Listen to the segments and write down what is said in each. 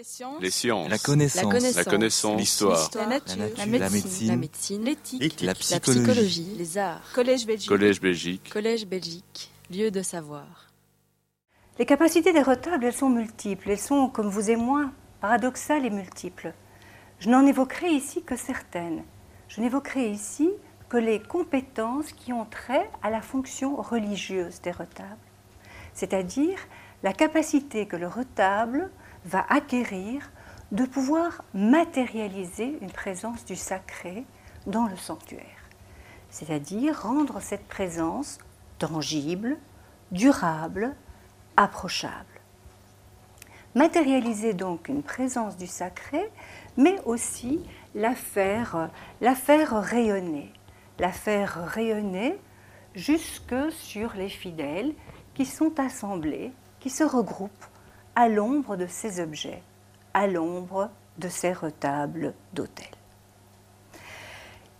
Les sciences. Les sciences. La connaissance. La connaissance. L'histoire. La nature. La La nature. médecine. La La médecine. médecine. L'éthique. La psychologie. Les arts. Collège Belgique. Collège Belgique. Collège Belgique. Lieu de savoir. Les capacités des retables, elles sont multiples. Elles sont, comme vous et moi, paradoxales et multiples. Je n'en évoquerai ici que certaines. Je n'évoquerai ici que les compétences qui ont trait à la fonction religieuse des retables, c'est-à-dire la capacité que le retable va acquérir de pouvoir matérialiser une présence du sacré dans le sanctuaire, c'est-à-dire rendre cette présence tangible, durable, approchable. Matérialiser donc une présence du sacré, mais aussi la faire, la faire rayonner, la faire rayonner jusque sur les fidèles qui sont assemblés, qui se regroupent à l'ombre de ces objets, à l'ombre de ces retables d'autel.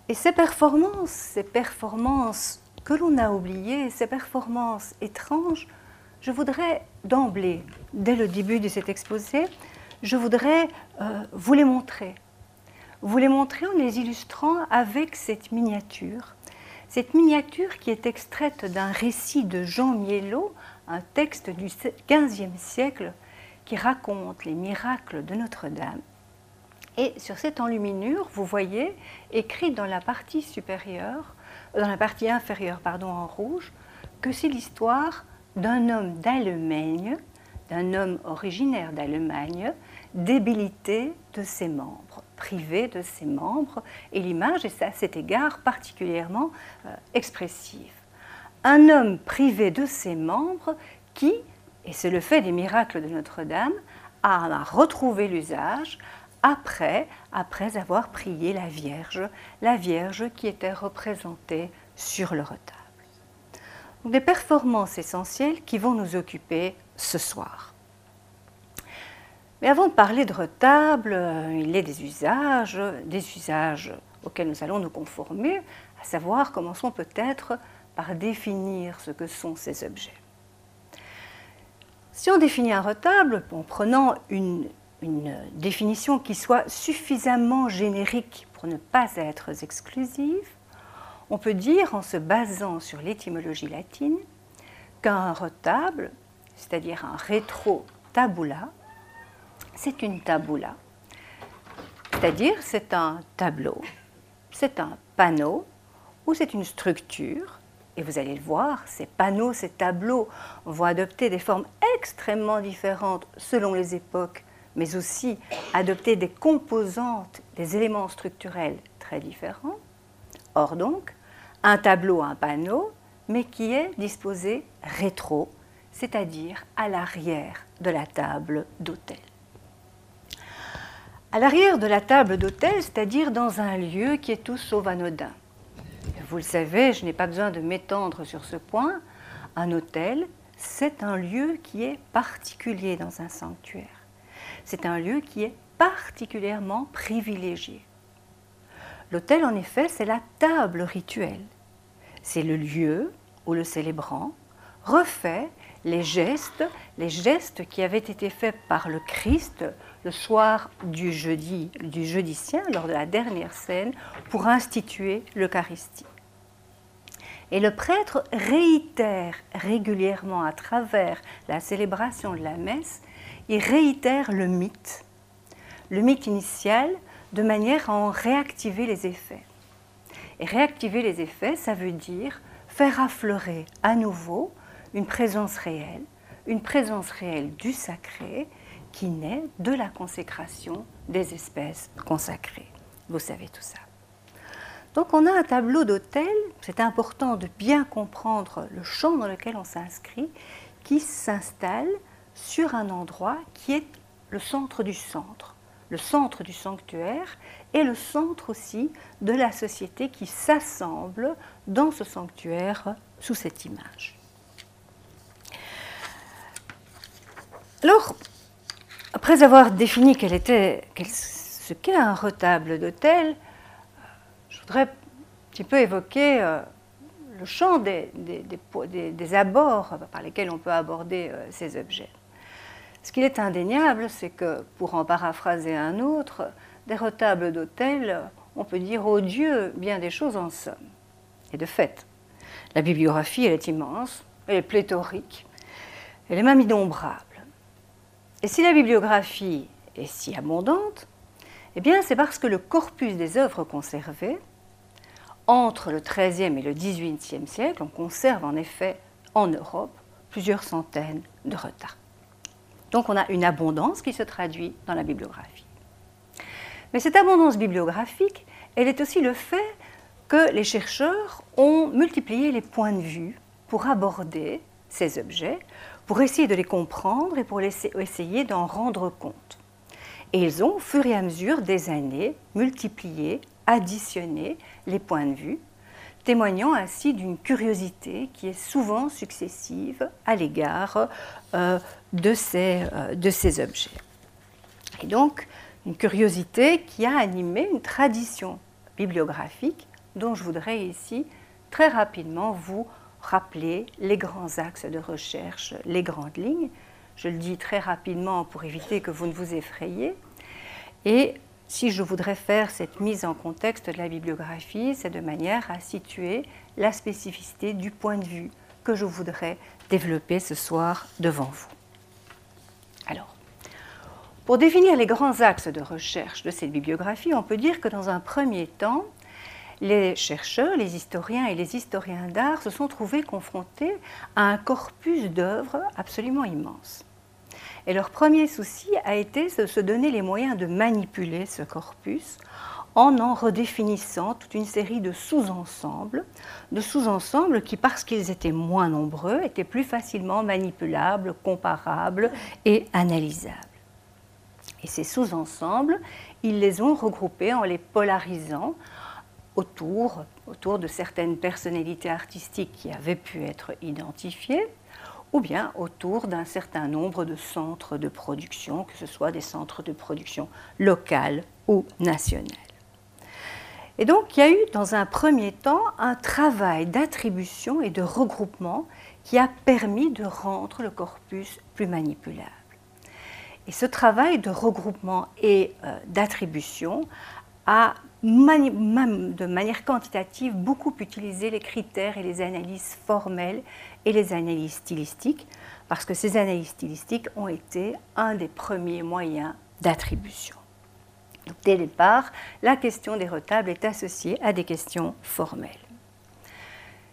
Et ces performances, ces performances que l'on a oubliées, ces performances étranges, je voudrais d'emblée, dès le début de cet exposé, je voudrais euh, vous les montrer. Vous les montrer en les illustrant avec cette miniature. Cette miniature qui est extraite d'un récit de Jean Miellot, un texte du XVe siècle qui raconte les miracles de Notre-Dame. Et sur cette enluminure, vous voyez écrit dans la partie supérieure, dans la partie inférieure, pardon, en rouge, que c'est l'histoire d'un homme d'Allemagne, d'un homme originaire d'Allemagne, débilité de ses membres, privé de ses membres, et l'image est à cet égard particulièrement euh, expressive. Un homme privé de ses membres qui, et c'est le fait des miracles de Notre-Dame, a retrouvé l'usage après, après avoir prié la Vierge, la Vierge qui était représentée sur le retable. Donc, des performances essentielles qui vont nous occuper ce soir. Mais avant de parler de retable, euh, il est des usages, des usages auxquels nous allons nous conformer, à savoir commençons peut-être par définir ce que sont ces objets. Si on définit un retable en prenant une, définition qui soit suffisamment générique pour ne pas être exclusive, on peut dire, en se basant sur l'étymologie latine, qu'un retable, c'est-à-dire un rétro-tabula, c'est une tabula. C'est-à-dire, c'est un tableau, c'est un panneau ou c'est une structure. Et vous allez le voir, ces panneaux, ces tableaux vont adopter des formes extrêmement différentes selon les époques, mais aussi adopter des composantes, des éléments structurels très différents. Or donc, un tableau, un panneau, mais qui est disposé rétro, c'est-à-dire à, l'arrière de la table d'autel. À l'arrière de la table d'autel, c'est-à-dire dans un lieu qui est tout sauf anodin. Vous le savez, je n'ai pas besoin de m'étendre sur ce point. Un hôtel, c'est un lieu qui est particulier dans un sanctuaire. C'est un lieu qui est particulièrement privilégié. L'autel, en effet, c'est la table rituelle. C'est le lieu où le célébrant refait les gestes, les gestes qui avaient été faits par le Christ le soir du jeudi, du jeudi sien, lors de la dernière scène, pour instituer l'Eucharistie. Et le prêtre réitère régulièrement à travers la célébration de la messe, il réitère le mythe, le mythe initial, de manière à en réactiver les effets. Et réactiver les effets, ça veut dire faire affleurer à nouveau une présence réelle, une présence réelle du sacré qui naît de la consécration des espèces consacrées. Vous savez tout ça. Donc on a un tableau d'autel, c'est important de bien comprendre le champ dans lequel on s'inscrit, qui s'installe sur un endroit qui est le centre du centre, le centre du sanctuaire et le centre aussi de la société qui s'assemble dans ce sanctuaire sous cette image. Alors, après avoir défini ce qu'est un retable d'autel, je voudrais un petit peu évoquer euh, le champ des, abords par lesquels on peut aborder euh, ces objets. Ce qu'il est indéniable, c'est que, pour en paraphraser un autre, des retables d'autel, on peut dire au Dieu bien des choses en somme. Et de fait, la bibliographie, elle est immense, elle est pléthorique, elle est même innombrable. Et si la bibliographie est si abondante, eh bien c'est parce que le corpus des œuvres conservées, entre le XIIIe et le XVIIIe siècle, on conserve en effet en Europe plusieurs centaines de retards. Donc on a une abondance qui se traduit dans la bibliographie. Mais cette abondance bibliographique, elle est aussi le fait que les chercheurs ont multiplié les points de vue pour aborder ces objets, pour essayer de les comprendre et pour essayer d'en rendre compte. Et ils ont, au fur et à mesure des années, multiplié, additionné les points de vue, témoignant ainsi d'une curiosité qui est souvent successive à l'égard euh, de, ces, euh, de ces objets. Et donc, une curiosité qui a animé une tradition bibliographique dont je voudrais ici très rapidement vous rappeler les grands axes de recherche, les grandes lignes. Je le dis très rapidement pour éviter que vous ne vous effrayiez. Et si je voudrais faire cette mise en contexte de la bibliographie, c'est de manière à situer la spécificité du point de vue que je voudrais développer ce soir devant vous. Alors, pour définir les grands axes de recherche de cette bibliographie, on peut dire que dans un premier temps, les chercheurs, les historiens et les historiens d'art se sont trouvés confrontés à un corpus d'œuvres absolument immense. Et leur premier souci a été de se donner les moyens de manipuler ce corpus en en redéfinissant toute une série de sous-ensembles, de sous-ensembles qui, parce qu'ils étaient moins nombreux, étaient plus facilement manipulables, comparables et analysables. Et ces sous-ensembles, ils les ont regroupés en les polarisant autour, autour de certaines personnalités artistiques qui avaient pu être identifiées, ou bien autour d'un certain nombre de centres de production, que ce soit des centres de production locales ou nationales. Et donc il y a eu dans un premier temps un travail d'attribution et de regroupement qui a permis de rendre le corpus plus manipulable. Et ce travail de regroupement et euh, d'attribution a de manière quantitative beaucoup utilisé les critères et les analyses formelles et les analyses stylistiques, parce que ces analyses stylistiques ont été un des premiers moyens d'attribution. dès le départ, la question des retables est associée à des questions formelles.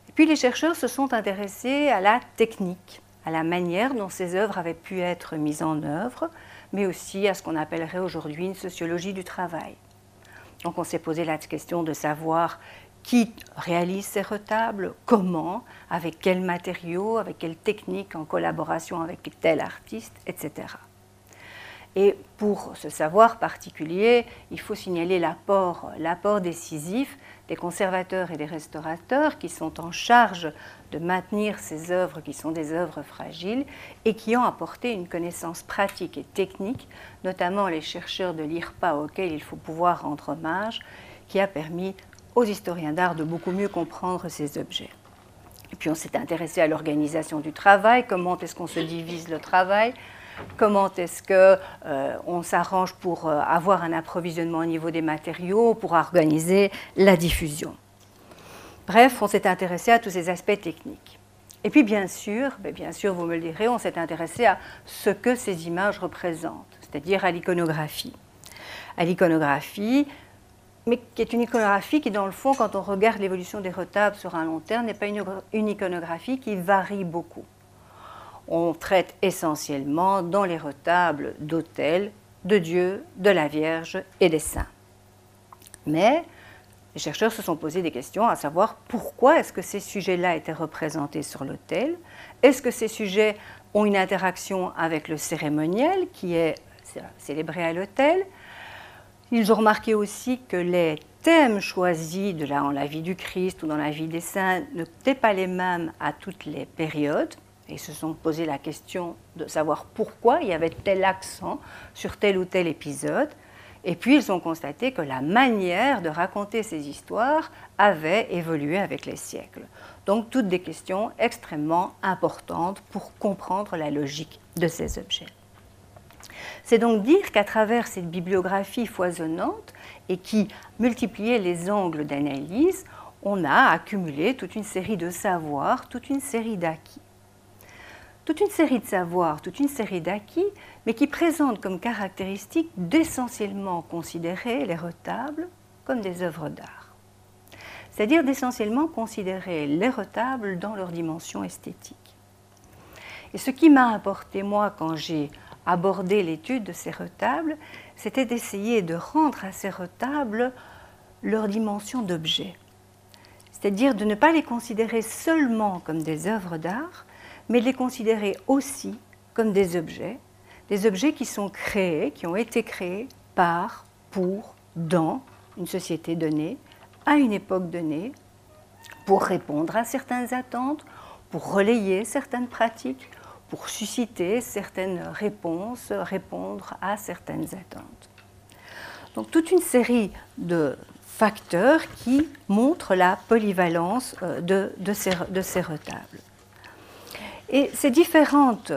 Et puis les chercheurs se sont intéressés à la technique, à la manière dont ces œuvres avaient pu être mises en œuvre, mais aussi à ce qu'on appellerait aujourd'hui une sociologie du travail. Donc on s'est posé la question de savoir qui réalise ces retables, comment, avec quels matériaux, avec quelles techniques, en collaboration avec tel artiste, etc. Et pour ce savoir particulier, il faut signaler l'apport, l'apport décisif des conservateurs et des restaurateurs qui sont en charge de maintenir ces œuvres qui sont des œuvres fragiles et qui ont apporté une connaissance pratique et technique, notamment les chercheurs de l'IRPA auxquels il faut pouvoir rendre hommage, qui a permis aux historiens d'art de beaucoup mieux comprendre ces objets. Et puis on s'est intéressé à l'organisation du travail, comment est-ce qu'on se divise le travail, comment est-ce qu'on euh, s'arrange pour euh, avoir un approvisionnement au niveau des matériaux, pour organiser la diffusion. Bref, on s'est intéressé à tous ces aspects techniques. Et puis bien sûr, ben, bien sûr, vous me le direz, on s'est intéressé à ce que ces images représentent, c'est-à-dire à l'iconographie. À l'iconographie, mais qui est une iconographie qui, dans le fond, quand on regarde l'évolution des retables sur un long terme, n'est pas une, iconographie qui varie beaucoup. On traite essentiellement dans les retables d'autels, de Dieu, de la Vierge et des saints. Mais les chercheurs se sont posé des questions à savoir pourquoi est-ce que ces sujets-là étaient représentés sur l'autel Est-ce que ces sujets ont une interaction avec le cérémoniel qui est célébré à l'autel ils ont remarqué aussi que les thèmes choisis dans la vie du Christ ou dans la vie des saints n'étaient pas les mêmes à toutes les périodes et se sont posé la question de savoir pourquoi il y avait tel accent sur tel ou tel épisode. Et puis ils ont constaté que la manière de raconter ces histoires avait évolué avec les siècles. Donc toutes des questions extrêmement importantes pour comprendre la logique de ces objets. C'est donc dire qu'à travers cette bibliographie foisonnante et qui multipliait les angles d'analyse, on a accumulé toute une série de savoirs, toute une série d'acquis. Toute une série de savoirs, toute une série d'acquis, mais qui présentent comme caractéristique d'essentiellement considérer les retables comme des œuvres d'art. C'est-à-dire d'essentiellement considérer les retables dans leur dimension esthétique. Et ce qui m'a apporté, moi, quand j'ai abordé l'étude de ces retables, c'était d'essayer de rendre à ces retables leur dimension d'objet. C'est-à-dire de ne pas les considérer seulement comme des œuvres d'art, mais de les considérer aussi comme des objets, des objets qui sont créés, qui ont été créés par, pour, dans une société donnée, à une époque donnée, pour répondre à certaines attentes, pour relayer certaines pratiques, pour susciter certaines réponses, répondre à certaines attentes. Donc toute une série de facteurs qui montrent la polyvalence euh, de, ces, retables. Et ces différentes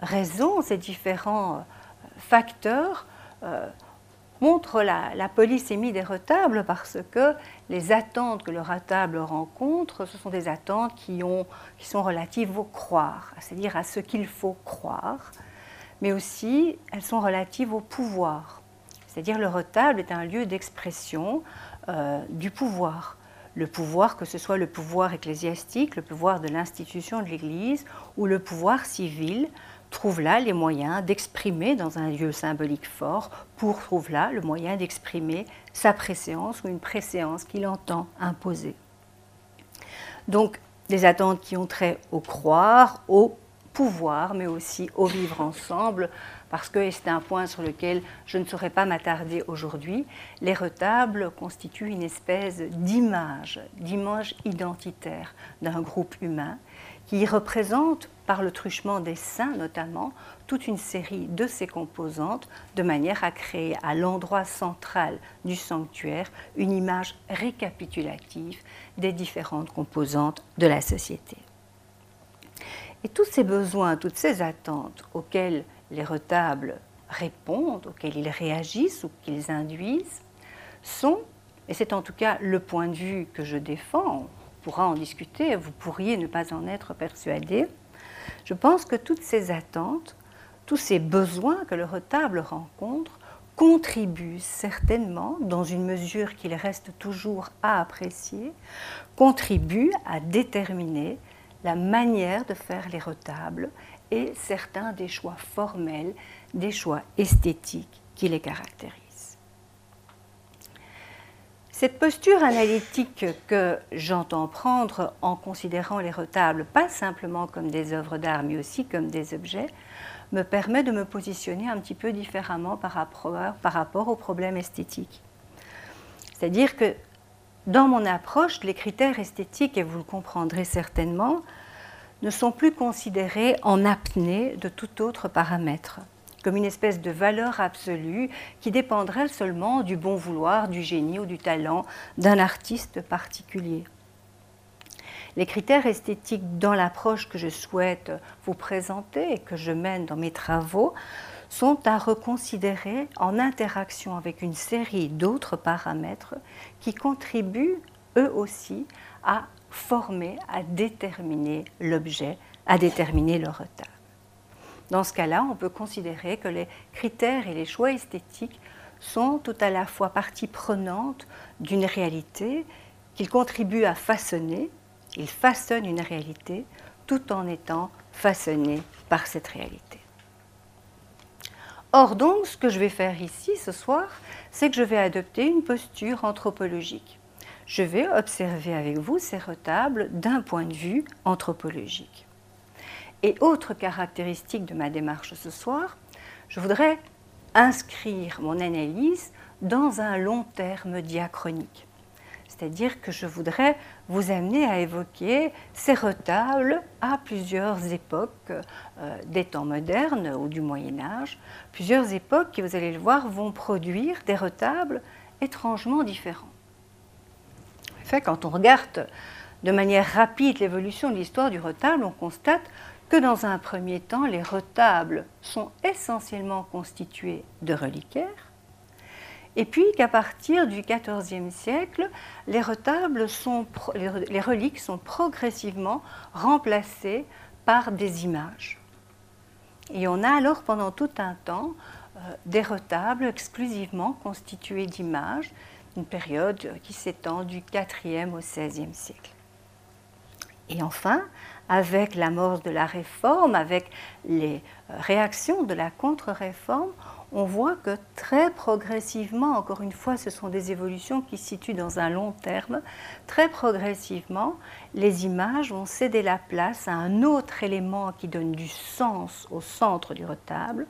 raisons, ces différents facteurs euh, montrent la, la, polysémie des retables parce que les attentes que le retable rencontre, ce sont des attentes qui, ont, qui sont relatives au croire, c'est-à-dire à ce qu'il faut croire, mais aussi elles sont relatives au pouvoir. C'est-à-dire le retable est un lieu d'expression euh, du pouvoir. Le pouvoir, que ce soit le pouvoir ecclésiastique, le pouvoir de l'institution de l'Église ou le pouvoir civil, trouve là les moyens d'exprimer dans un lieu symbolique fort, pour trouve là le moyen d'exprimer sa préséance ou une préséance qu'il entend imposer. Donc des attentes qui ont trait au croire, au pouvoir, mais aussi au vivre ensemble, parce que, et c'est un point sur lequel je ne saurais pas m'attarder aujourd'hui, les retables constituent une espèce d'image, d'image identitaire d'un groupe humain qui représente, par le truchement des saints notamment, toute une série de ces composantes, de manière à créer à l'endroit central du sanctuaire une image récapitulative des différentes composantes de la société. Et tous ces besoins, toutes ces attentes auxquelles les retables répondent, auxquels ils réagissent ou qu'ils induisent, sont, et c'est en tout cas le point de vue que je défends, pourra en discuter, vous pourriez ne pas en être persuadé, je pense que toutes ces attentes, tous ces besoins que le retable rencontre, contribuent certainement, dans une mesure qu'il reste toujours à apprécier, contribuent à déterminer la manière de faire les retables et certains des choix formels, des choix esthétiques qui les caractérisent. Cette posture analytique que j'entends prendre en considérant les retables pas simplement comme des œuvres d'art, mais aussi comme des objets, me permet de me positionner un petit peu différemment par rapport, par rapport aux problèmes esthétiques. C'est-à-dire que dans mon approche, les critères esthétiques, et vous le comprendrez certainement, ne sont plus considérés en apnée de tout autre paramètre, comme une espèce de valeur absolue qui dépendrait seulement du bon vouloir, du génie ou du talent d'un artiste particulier. Les critères esthétiques dans l'approche que je souhaite vous présenter et que je mène dans mes travaux sont à reconsidérer en interaction avec une série d'autres paramètres qui contribuent eux aussi à former à déterminer l'objet, à déterminer le retard. Dans ce cas-là, on peut considérer que les critères et les choix esthétiques sont tout à la fois partie prenante d'une réalité qu'ils contribuent à façonner, ils façonnent une réalité tout en étant façonnés par cette réalité. Or donc, ce que je vais faire ici ce soir, c'est que je vais adopter une posture anthropologique je vais observer avec vous ces retables d'un point de vue anthropologique. Et autre caractéristique de ma démarche ce soir, je voudrais inscrire mon analyse dans un long terme diachronique. C'est-à-dire que je voudrais vous amener à évoquer ces retables à plusieurs époques euh, des temps modernes ou du Moyen Âge, plusieurs époques qui, vous allez le voir, vont produire des retables étrangement différents quand on regarde de manière rapide l'évolution de l'histoire du retable, on constate que dans un premier temps, les retables sont essentiellement constitués de reliquaires, et puis qu'à partir du XIVe siècle, les reliques sont progressivement remplacées par des images. Et on a alors pendant tout un temps euh, des retables exclusivement constitués d'images, une période qui s'étend du IVe au XVIe siècle. Et enfin, avec l'amorce de la réforme, avec les euh, réactions de la contre-réforme, on voit que très progressivement, encore une fois, ce sont des évolutions qui se situent dans un long terme, très progressivement, les images vont céder la place à un autre élément qui donne du sens au centre du retable,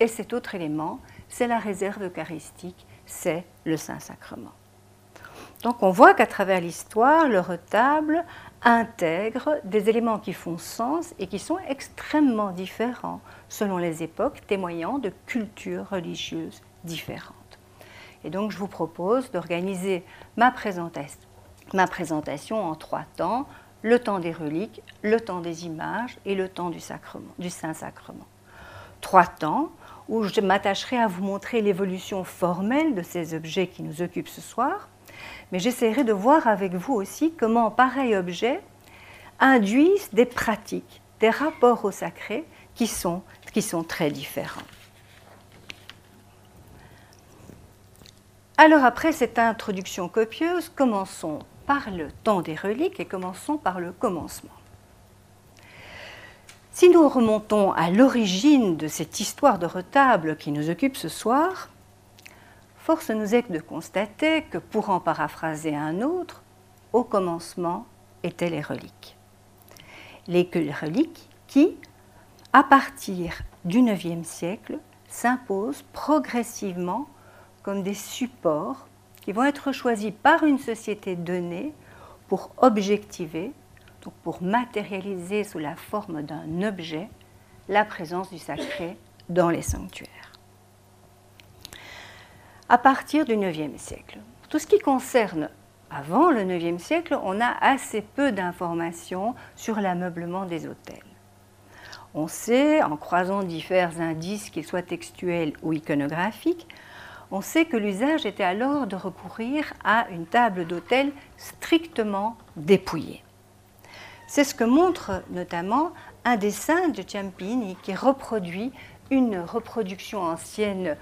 et cet autre élément, c'est la réserve eucharistique, c'est le Saint-Sacrement. Donc on voit qu'à travers l'histoire, le retable intègre des éléments qui font sens et qui sont extrêmement différents selon les époques, témoignant de cultures religieuses différentes. Et donc je vous propose d'organiser ma présentation, en trois temps, le temps des reliques, le temps des images et le temps du Saint-Sacrement. Trois temps où je m'attacherai à vous montrer l'évolution formelle de ces objets qui nous occupent ce soir, mais j'essaierai de voir avec vous aussi comment pareils objets induisent des pratiques, des rapports au sacré qui sont, qui sont très différents. Alors après cette introduction copieuse, commençons par le temps des reliques et commençons par le commencement. Si nous remontons à l'origine de cette histoire de retable qui nous occupe ce soir, force nous est de constater que, pour en paraphraser un autre, au commencement étaient les reliques. Les reliques qui, à partir du IXe siècle, s'imposent progressivement comme des supports qui vont être choisis par une société donnée pour objectiver, donc pour matérialiser sous la forme d'un objet la présence du sacré dans les sanctuaires à partir du IXe siècle. Tout ce qui concerne avant le IXe siècle, on a assez peu d'informations sur l'ameublement des hôtels. On sait, en croisant divers indices, qu'ils soient textuels ou iconographiques, on sait que l'usage était alors de recourir à une table d'hôtel strictement dépouillée. C'est ce que montre notamment un dessin de Ciampini qui reproduit une reproduction ancienne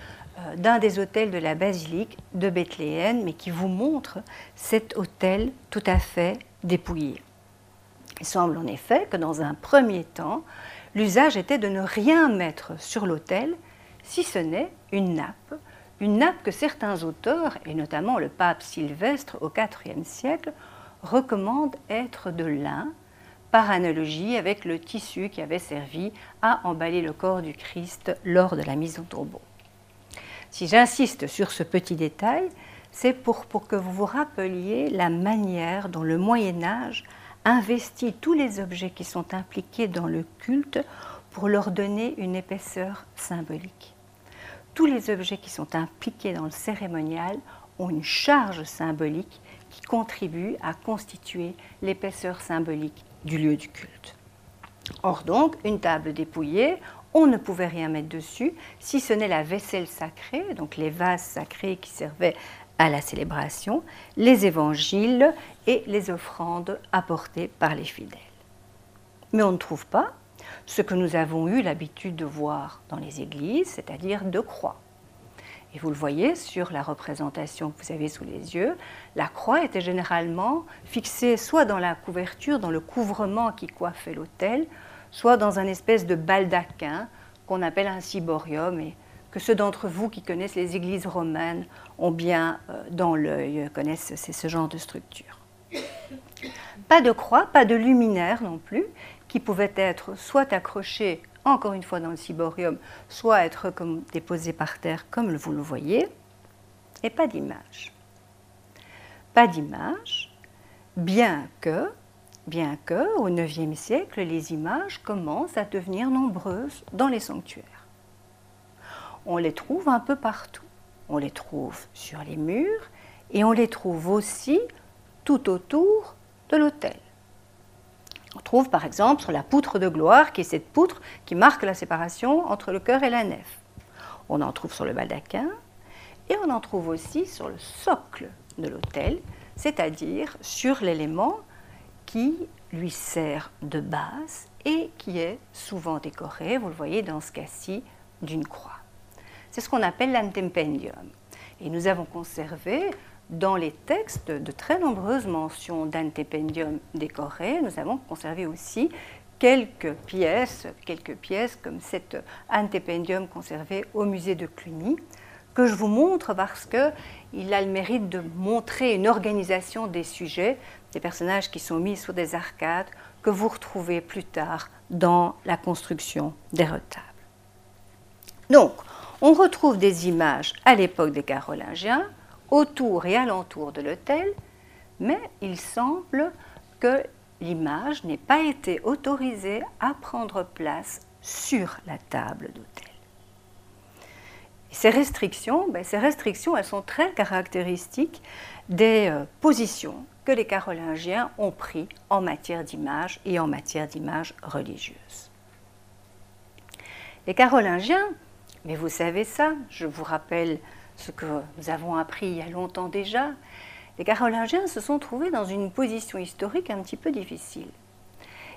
d'un des hôtels de la basilique de Bethléem, mais qui vous montre cet hôtel tout à fait dépouillé. Il semble en effet que dans un premier temps, l'usage était de ne rien mettre sur l'autel, si ce n'est une nappe, une nappe que certains auteurs, et notamment le pape Sylvestre au IVe siècle, recommandent être de lin, par analogie avec le tissu qui avait servi à emballer le corps du Christ lors de la mise au tombeau. Si j'insiste sur ce petit détail, c'est pour, que vous vous rappeliez la manière dont le Moyen Âge investit tous les objets qui sont impliqués dans le culte pour leur donner une épaisseur symbolique. Tous les objets qui sont impliqués dans le cérémonial ont une charge symbolique qui contribue à constituer l'épaisseur symbolique du lieu du culte. Or donc, une table dépouillée, on ne pouvait rien mettre dessus, si ce n'est la vaisselle sacrée, donc les vases sacrés qui servaient à la célébration, les évangiles et les offrandes apportées par les fidèles. Mais on ne trouve pas ce que nous avons eu l'habitude de voir dans les églises, c'est-à-dire de croix. Et vous le voyez sur la représentation que vous avez sous les yeux, la croix était généralement fixée soit dans la couverture, dans le couvrement qui coiffait l'autel, soit dans un espèce de baldaquin qu'on appelle un ciborium et que ceux d'entre vous qui connaissent les églises romaines ont bien euh, dans l'œil, connaissent ce genre de structure. Pas de croix, pas de luminaire non plus, qui pouvait être soit accroché encore une fois dans le ciborium, soit être comme déposé par terre comme vous le voyez, et pas d'image. Pas d'image, bien que bien que, au IXe siècle, les images commencent à devenir nombreuses dans les sanctuaires. On les trouve un peu partout. On les trouve sur les murs et on les trouve aussi tout autour de l'autel. On trouve par exemple sur la poutre de gloire, qui est cette poutre qui marque la séparation entre le chœur et la nef. On en trouve sur le baldaquin et on en trouve aussi sur le socle de l'autel, c'est-à-dire sur l'élément qui lui sert de base et qui est souvent décoré, vous le voyez dans ce cas-ci, d'une croix. C'est ce qu'on appelle l'antempendium. Et nous avons conservé dans les textes de très nombreuses mentions d'antependium décoré. Nous avons conservé aussi quelques pièces, quelques pièces comme cet antependium conservé au musée de Cluny, que je vous montre parce qu'il a le mérite de montrer une organisation des sujets, des personnages qui sont mis sur des arcades, que vous retrouvez plus tard dans la construction des retables. Donc, on retrouve des images à l'époque des Carolingiens, autour et alentour de l'autel, mais il semble que l'image n'ait pas été autorisée à prendre place sur la table d'autel. Ces restrictions, ben, ces restrictions, elles sont très caractéristiques des euh, positions que les Carolingiens ont prises en matière d'image et en matière d'image religieuse. Les Carolingiens, mais vous savez ça, je vous rappelle ce que nous avons appris il y a longtemps déjà, les Carolingiens se sont trouvés dans une position historique un petit peu difficile.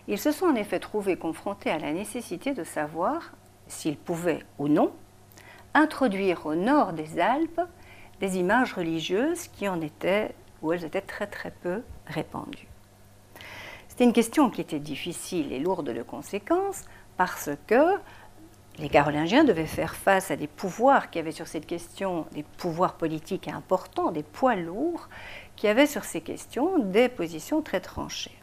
Ils se sont en effet trouvés confrontés à la nécessité de savoir s'ils pouvaient ou non introduire au nord des Alpes des images religieuses qui en étaient, où elles étaient très très peu répandues. C'était une question qui était difficile et lourde de conséquences parce que les Carolingiens devaient faire face à des pouvoirs qui avaient sur cette question, des pouvoirs politiques importants, des poids lourds, qui avaient sur ces questions des positions très tranchées.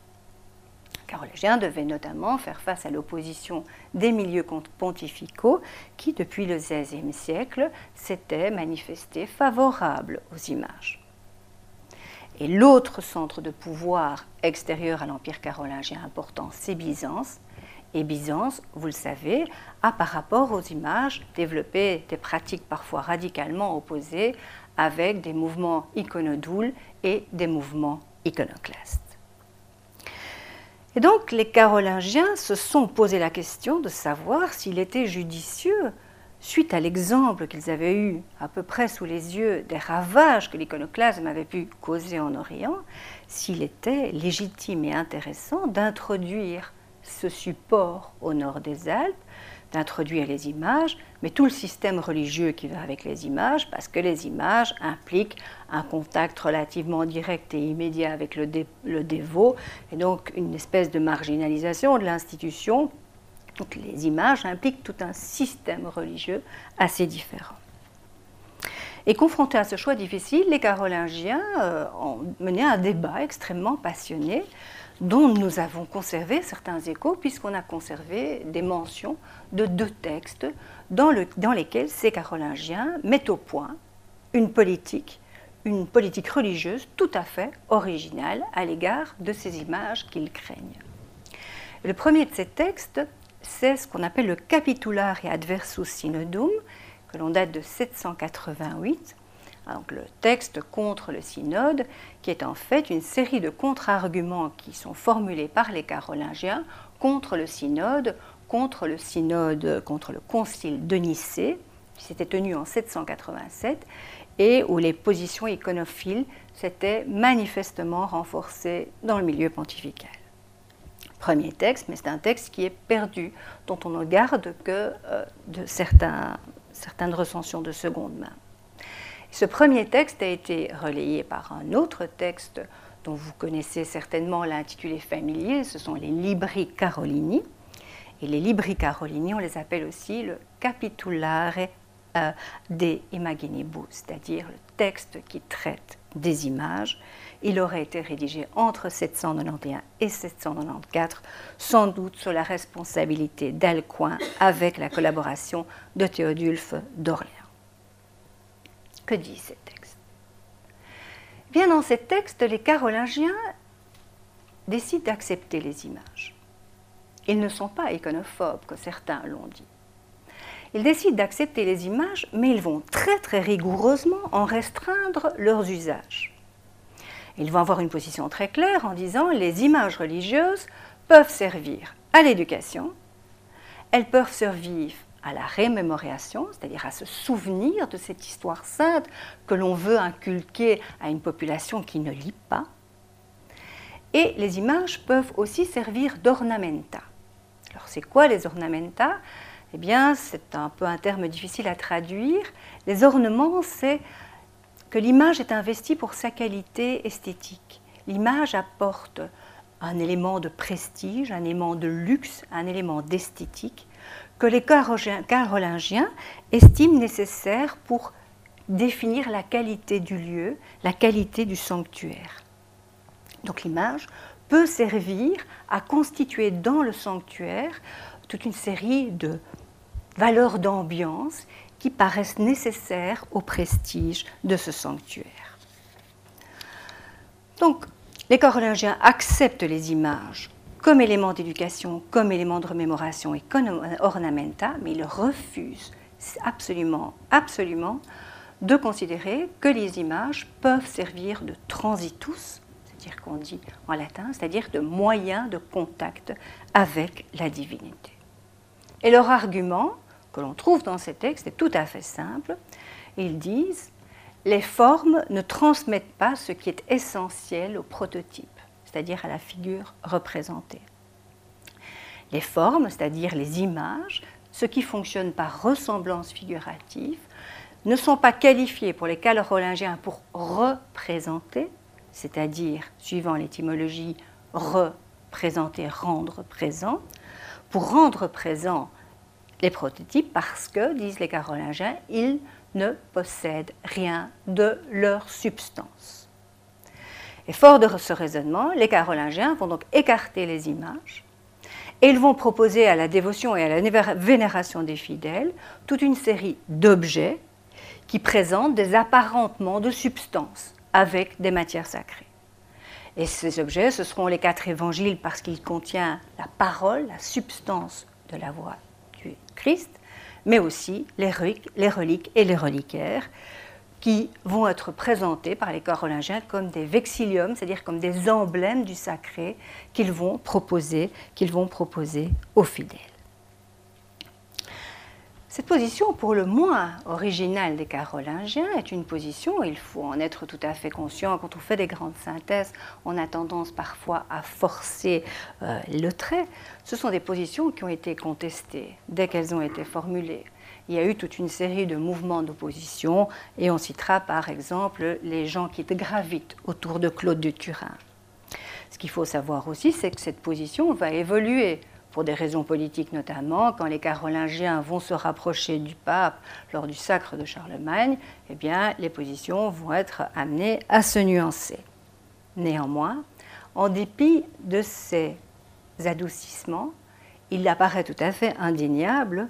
Les Carolingiens devaient notamment faire face à l'opposition des milieux pontificaux qui, depuis le XVIe siècle, s'étaient manifestés favorables aux images. Et l'autre centre de pouvoir extérieur à l'Empire carolingien important, c'est Byzance, et Byzance, vous le savez, a par rapport aux images développé des pratiques parfois radicalement opposées avec des mouvements iconodoules et des mouvements iconoclastes. Et donc les Carolingiens se sont posé la question de savoir s'il était judicieux, suite à l'exemple qu'ils avaient eu à peu près sous les yeux des ravages que l'iconoclasme avait pu causer en Orient, s'il était légitime et intéressant d'introduire ce support au nord des Alpes, d'introduire les images, mais tout le système religieux qui va avec les images, parce que les images impliquent un contact relativement direct et immédiat avec le, le dévot, et donc une espèce de marginalisation de l'institution. Donc les images impliquent tout un système religieux assez différent. Et confrontés à ce choix difficile, les Carolingiens euh, ont mené un débat extrêmement passionné dont nous avons conservé certains échos, puisqu'on a conservé des mentions de deux textes dans, lesquels ces Carolingiens mettent au point une politique, une politique religieuse tout à fait originale à l'égard de ces images qu'ils craignent. Le premier de ces textes, c'est ce qu'on appelle le Capitulare Adversus Synodum, que l'on date de 788, donc le texte contre le synode, qui est en fait une série de contre-arguments qui sont formulés par les Carolingiens contre le synode, contre le synode, contre le concile de Nicée, qui s'était tenu en 787, et où les positions iconophiles s'étaient manifestement renforcées dans le milieu pontifical. Premier texte, mais c'est un texte qui est perdu, dont on ne garde que euh, de certains, certaines recensions de seconde main. Ce premier texte a été relayé par un autre texte dont vous connaissez certainement l'intitulé familier, ce sont les Libri Carolini. Et les Libri Carolini, on les appelle aussi le Capitulare euh, de Imaginibus, c'est-à-dire le texte qui traite des images. Il aurait été rédigé entre 791 et 794, sans doute sous la responsabilité d'Alcuin avec la collaboration de Théodulphe d'Orléans. Que dit ces textes? Bien dans ces textes, les Carolingiens décident d'accepter les images. Ils ne sont pas iconophobes, que certains l'ont dit. Ils décident d'accepter les images, mais ils vont très très rigoureusement en restreindre leurs usages. Ils vont avoir une position très claire en disant les images religieuses peuvent servir à l'éducation, elles peuvent servir à la rémémoration, c'est-à-dire à se souvenir de cette histoire sainte que l'on veut inculquer à une population qui ne lit pas. Et les images peuvent aussi servir d'ornamenta. Alors c'est quoi les ornamenta? Eh bien, c'est un peu un terme difficile à traduire. Les ornements, c'est que l'image est investie pour sa qualité esthétique. L'image apporte un élément de prestige, un élément de luxe, un élément d'esthétique que les carolingiens estiment nécessaire pour définir la qualité du lieu, la qualité du sanctuaire. Donc l'image peut servir à constituer dans le sanctuaire toute une série de valeurs d'ambiance qui paraissent nécessaires au prestige de ce sanctuaire. Donc, les carolingiens acceptent les images comme élément d'éducation, comme élément de remémoration et comme ornamenta, mais ils refusent absolument, absolument de considérer que les images peuvent servir de transitus, c'est-à-dire qu'on dit en latin, c'est-à-dire de moyen de contact avec la divinité. Et leur argument, que l'on trouve dans ces textes, est tout à fait simple. Ils disent les formes ne transmettent pas ce qui est essentiel au prototype c'est-à-dire à la figure représentée. Les formes, c'est-à-dire les images, ce qui fonctionne par ressemblance figurative, ne sont pas qualifiées pour les carolingiens pour représenter, c'est-à-dire, suivant l'étymologie, représenter, rendre présent, pour rendre présent les prototypes parce que, disent les carolingiens, ils ne possèdent rien de leur substance. Et fort de ce raisonnement, les carolingiens vont donc écarter les images et ils vont proposer à la dévotion et à la vénération des fidèles toute une série d'objets qui présentent des apparentements de substance avec des matières sacrées. Et ces objets, ce seront les quatre évangiles parce qu'ils contiennent la parole, la substance de la voix Christ, mais aussi les reliques et les reliquaires, qui vont être présentés par les carolingiens comme des vexiliums, c'est-à-dire comme des emblèmes du sacré qu'ils vont proposer, qu'ils vont proposer aux fidèles. Cette position, pour le moins originale des Carolingiens, est une position, il faut en être tout à fait conscient, quand on fait des grandes synthèses, on a tendance parfois à forcer euh, le trait. Ce sont des positions qui ont été contestées dès qu'elles ont été formulées il y a eu toute une série de mouvements d'opposition, et on citera par exemple les gens qui gravitent autour de Claude de Turin. Ce qu'il faut savoir aussi, c'est que cette position va évoluer pour des raisons politiques notamment, quand les Carolingiens vont se rapprocher du pape lors du sacre de Charlemagne, eh les positions vont être amenées à se nuancer. Néanmoins, en dépit de ces adoucissements, il apparaît tout à fait indéniable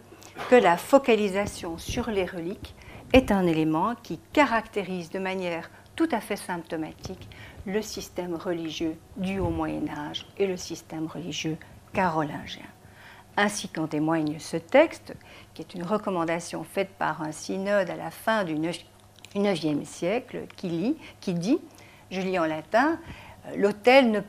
que la focalisation sur les reliques est un élément qui caractérise de manière tout à fait symptomatique le système religieux du Haut Moyen Âge et le système religieux carolingien. Ainsi qu'en témoigne ce texte, qui est une recommandation faite par un synode à la fin du IXe siècle, qui, dit, je lis en latin, l'autel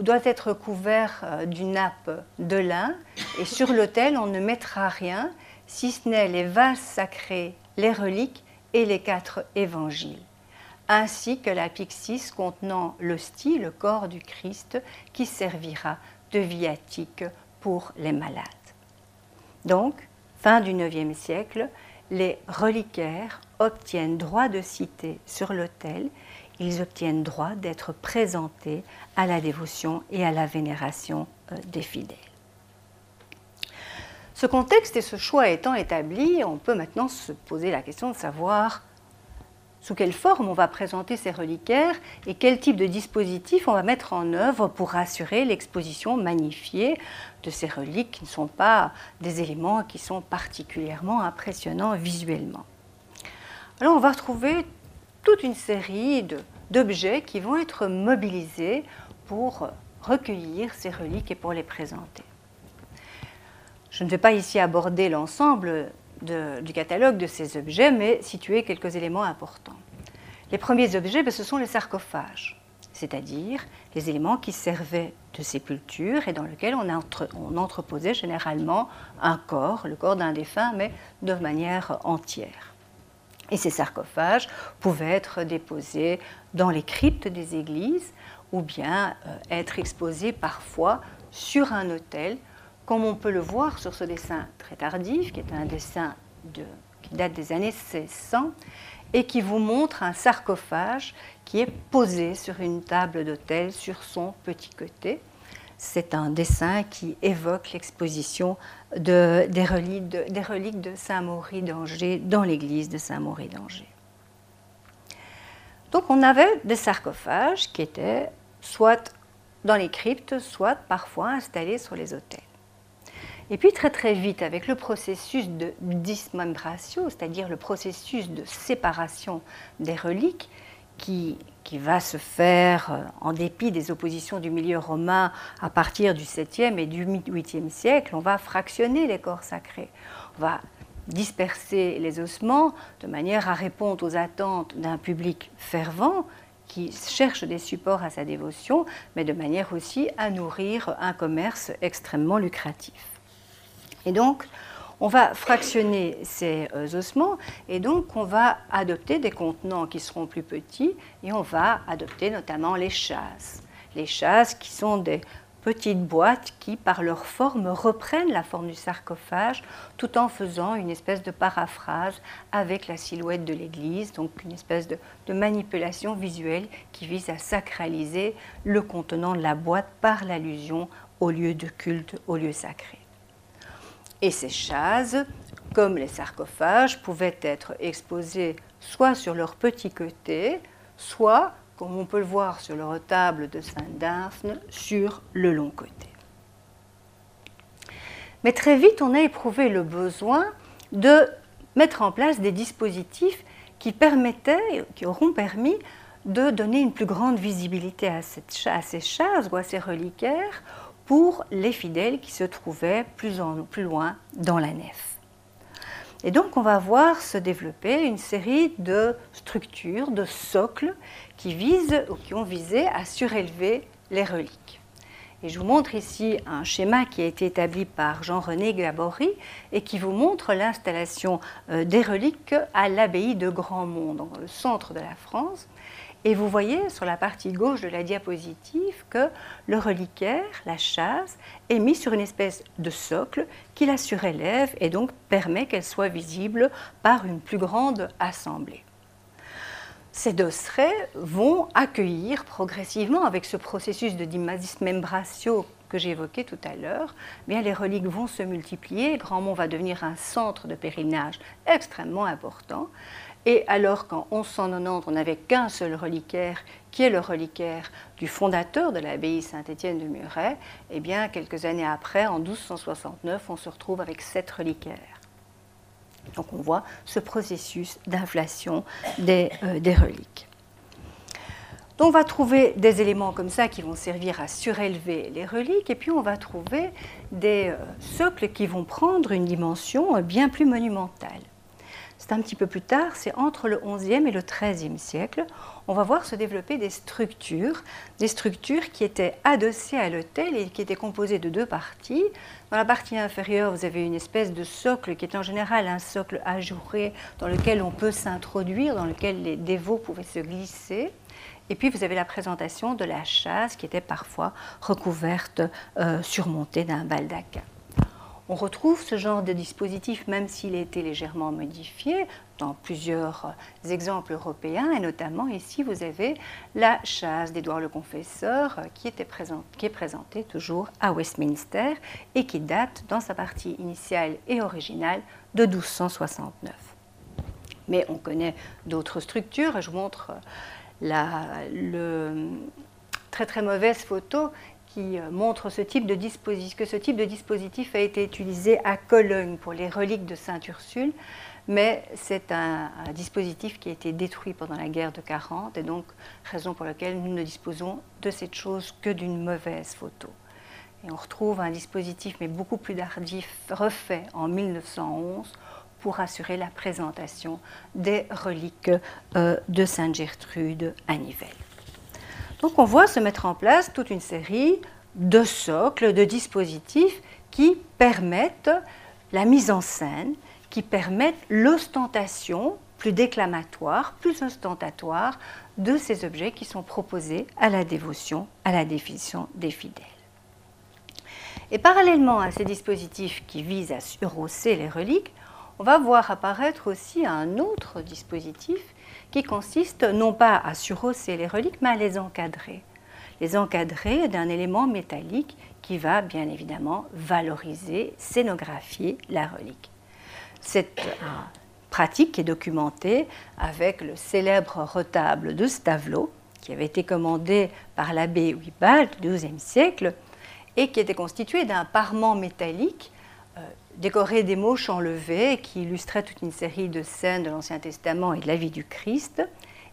doit être couvert euh, d'une nappe de lin et sur l'autel on ne mettra rien si ce n'est les vases sacrés, les reliques et les quatre évangiles, ainsi que la pyxis contenant l'hostie, le corps du Christ, qui servira de viatique pour les malades. Donc, fin du IXe siècle, les reliquaires obtiennent droit de cité sur l'autel ils obtiennent droit d'être présentés à la dévotion et à la vénération euh, des fidèles. Ce contexte et ce choix étant établi, on peut maintenant se poser la question de savoir sous quelle forme on va présenter ces reliquaires et quel type de dispositif on va mettre en œuvre pour assurer l'exposition magnifiée de ces reliques qui ne sont pas des éléments qui sont particulièrement impressionnants visuellement. Alors on va retrouver toute une série d'objets qui vont être mobilisés pour recueillir ces reliques et pour les présenter. Je ne vais pas ici aborder l'ensemble du catalogue de ces objets, mais situer quelques éléments importants. Les premiers objets, ben, ce sont les sarcophages. c'est-à-dire les éléments qui servaient de sépulture et dans lesquels on, entreposait généralement un corps, le corps d'un défunt, mais de manière entière. Et ces sarcophages pouvaient être déposés dans les cryptes des églises ou bien euh, être exposés parfois sur un autel, comme on peut le voir sur ce dessin très tardif, qui est un dessin qui date des années 1600 et qui vous montre un sarcophage qui est posé sur une table d'autel sur son petit côté. C'est un dessin qui évoque l'exposition de, des, reliques de, des reliques de Saint-Maury d'Angers dans l'église de Saint-Maury d'Angers. Donc on avait des sarcophages qui étaient soit dans les cryptes, soit parfois installés sur les autels. Et puis très très vite, avec le processus de dismembratio, c'est-à-dire le processus de séparation des reliques, qui, qui, va se faire euh, en dépit des oppositions du milieu romain à partir du 7e et du 8e siècle, on va fractionner les corps sacrés. On va disperser les ossements de manière à répondre aux attentes d'un public fervent qui cherche des supports à sa dévotion, mais de manière aussi à nourrir un commerce extrêmement lucratif. Et donc, on va fractionner ces euh, ossements et donc on va adopter des contenants qui seront plus petits et on va adopter notamment les chasses. Les chasses qui sont des petites boîtes qui, par leur forme, reprennent la forme du sarcophage tout en faisant une espèce de paraphrase avec la silhouette de l'église, donc une espèce de, de, manipulation visuelle qui vise à sacraliser le contenant de la boîte par l'allusion au lieu de culte, au lieu sacré. Et ces chaises, comme les sarcophages, pouvaient être exposées soit sur leur petit côté, soit, comme on peut le voir sur le retable de Saint-Daphne, sur le long côté. Mais très vite, on a éprouvé le besoin de mettre en place des dispositifs qui permettaient, qui auront permis de donner une plus grande visibilité à, ces chaises ou à ces reliquaires pour les fidèles qui se trouvaient plus, plus loin dans la nef. Et donc on va voir se développer une série de structures, de socles qui, visent, ou qui ont visé à surélever les reliques. Et je vous montre ici un schéma qui a été établi par Jean-René Gabory et qui vous montre l'installation euh, des reliques à l'abbaye de Grandmont, dans le centre de la France. Et vous voyez sur la partie gauche de la diapositive que le reliquaire, la chasse, est mis sur une espèce de socle qui la surélève et donc permet qu'elle soit visible par une plus grande assemblée. Ces dosseraits vont accueillir progressivement, avec ce processus de dismembratio que évoqué tout à l'heure, eh bien les reliques vont se multiplier. Grandmont va devenir un centre de pèlerinage extrêmement important. Et alors qu'en 1190, on n'avait qu'un seul reliquaire, qui est le reliquaire du fondateur de l'abbaye Saint-Étienne de Muret, eh bien, quelques années après, en 1269, on se retrouve avec sept reliquaires. Donc on voit ce processus d'inflation des, euh, reliques. On va trouver des éléments comme ça qui vont servir à surélever les reliques, et puis on va trouver des euh, socles qui vont prendre une dimension euh, bien plus monumentale c'est un petit peu plus tard, c'est entre le XIe et le XIIIe siècle, on va voir se développer des structures, des structures qui étaient adossées à l'autel et qui étaient composées de deux parties. Dans la partie inférieure, vous avez une espèce de socle qui est en général un socle ajouré dans lequel on peut s'introduire, dans lequel les dévots pouvaient se glisser. Et puis vous avez la présentation de la chasse qui était parfois recouverte, euh, surmontée d'un baldaquin. On retrouve ce genre de dispositif, même s'il a été légèrement modifié, dans plusieurs exemples européens, et notamment ici, vous avez la chasse d'Édouard le Confesseur, qui, était est présentée toujours à Westminster et qui date, dans sa partie initiale et originale, de 1269. Mais on connaît d'autres structures, je vous montre la le, très très mauvaise photo qui euh, montre que ce type de dispositif a été utilisé à Cologne pour les reliques de Sainte Ursule, mais c'est un, dispositif qui a été détruit pendant la guerre de 40 et donc raison pour laquelle nous ne disposons de cette chose que d'une mauvaise photo. Et on retrouve un dispositif, mais beaucoup plus tardif, refait en 1911 pour assurer la présentation des reliques euh, de Sainte Gertrude à Nivelles. Donc on voit se mettre en place toute une série de socles, de dispositifs qui permettent la mise en scène, qui permettent l'ostentation plus déclamatoire, plus ostentatoire de ces objets qui sont proposés à la dévotion, à la définition des fidèles. Et parallèlement à ces dispositifs qui visent à surhausser les reliques, on va voir apparaître aussi un autre dispositif qui consiste non pas à surhausser les reliques, mais à les encadrer. Les encadrer d'un élément métallique qui va bien évidemment valoriser, scénographier la relique. Cette pratique est documentée avec le célèbre retable de Stavelot, qui avait été commandé par l'abbé Huibal au XIIe siècle, et qui était constitué d'un parement métallique décoré des mots enlevés qui illustrait toute une série de scènes de l'Ancien Testament et de la vie du Christ,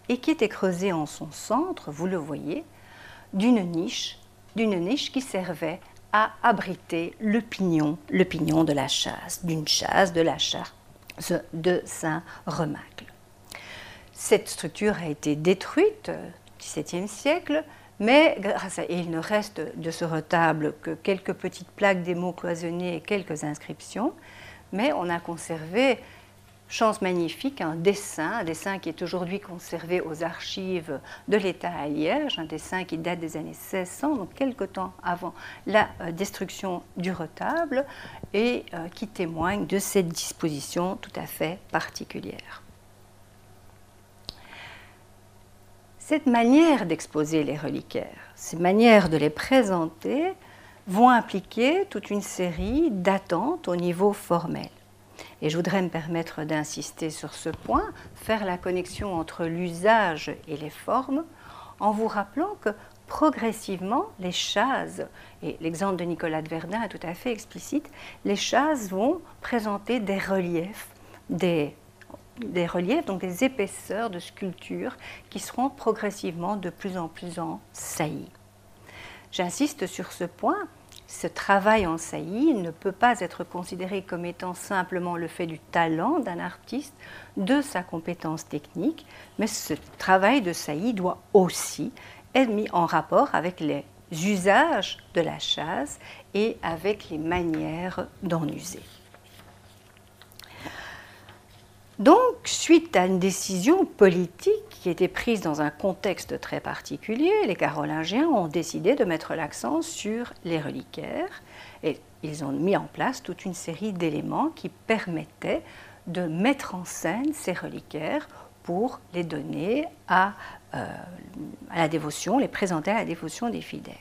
et qui était creusé en son centre, vous le voyez, d'une niche, d'une niche qui servait à abriter le pignon, le pignon de la chasse, d'une chasse de la chasse de Saint-Remacle. Cette structure a été détruite XVIIe siècle, mais il ne reste de ce retable que quelques petites plaques des mots cloisonnés et quelques inscriptions, mais on a conservé chance magnifique, un dessin, un dessin qui est aujourd'hui conservé aux archives de l'État à Liège, un dessin qui date des années 1600, donc quelque temps avant la euh, destruction du retable, et euh, qui témoigne de cette disposition tout à fait particulière. Cette manière d'exposer les reliquaires, ces manières de les présenter, vont impliquer toute une série d'attentes au niveau formel. Et je voudrais me permettre d'insister sur ce point, faire la connexion entre l'usage et les formes, en vous rappelant que progressivement, les chasses, et l'exemple de Nicolas de Verdun est tout à fait explicite, les chasses vont présenter des reliefs, des, des reliefs, donc des épaisseurs de sculpture qui seront progressivement de plus en plus en saillie. J'insiste sur ce point ce travail en saillie ne peut pas être considéré comme étant simplement le fait du talent d'un artiste, de sa compétence technique, mais ce travail de saillie doit aussi être mis en rapport avec les usages de la chasse et avec les manières d'en user. Donc, suite à une décision politique qui était prise dans un contexte très particulier, les Carolingiens ont décidé de mettre l'accent sur les reliquaires et ils ont mis en place toute une série d'éléments qui permettaient de mettre en scène ces reliquaires pour les donner à, euh, la dévotion, les présenter à la dévotion des fidèles.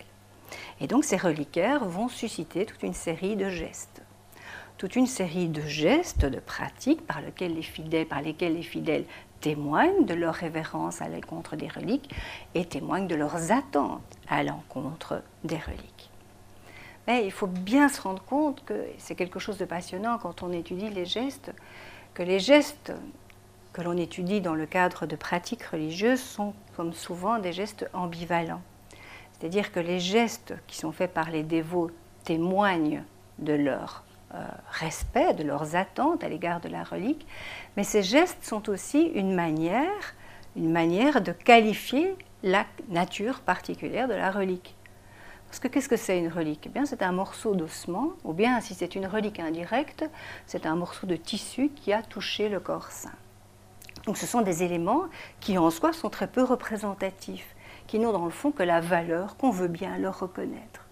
Et donc ces reliquaires vont susciter toute une série de gestes toute une série de gestes, de pratiques par lesquels les fidèles, les fidèles témoignent de leur révérence à l'encontre des reliques et témoignent de leurs attentes à l'encontre des reliques. Mais il faut bien se rendre compte que c'est quelque chose de passionnant quand on étudie les gestes, que les gestes que l'on étudie dans le cadre de pratiques religieuses sont comme souvent des gestes ambivalents. C'est-à-dire que les gestes qui sont faits par les dévots témoignent de leur respect, de leurs attentes à l'égard de la relique, mais ces gestes sont aussi une manière, une manière de qualifier la nature particulière de la relique. Parce que qu'est-ce que c'est une relique? Eh bien, c'est un morceau d'ossement, ou bien si c'est une relique indirecte, c'est un morceau de tissu qui a touché le corps sain. Donc ce sont des éléments qui en soi sont très peu représentatifs, qui n'ont dans le fond que la valeur qu'on veut bien leur reconnaître.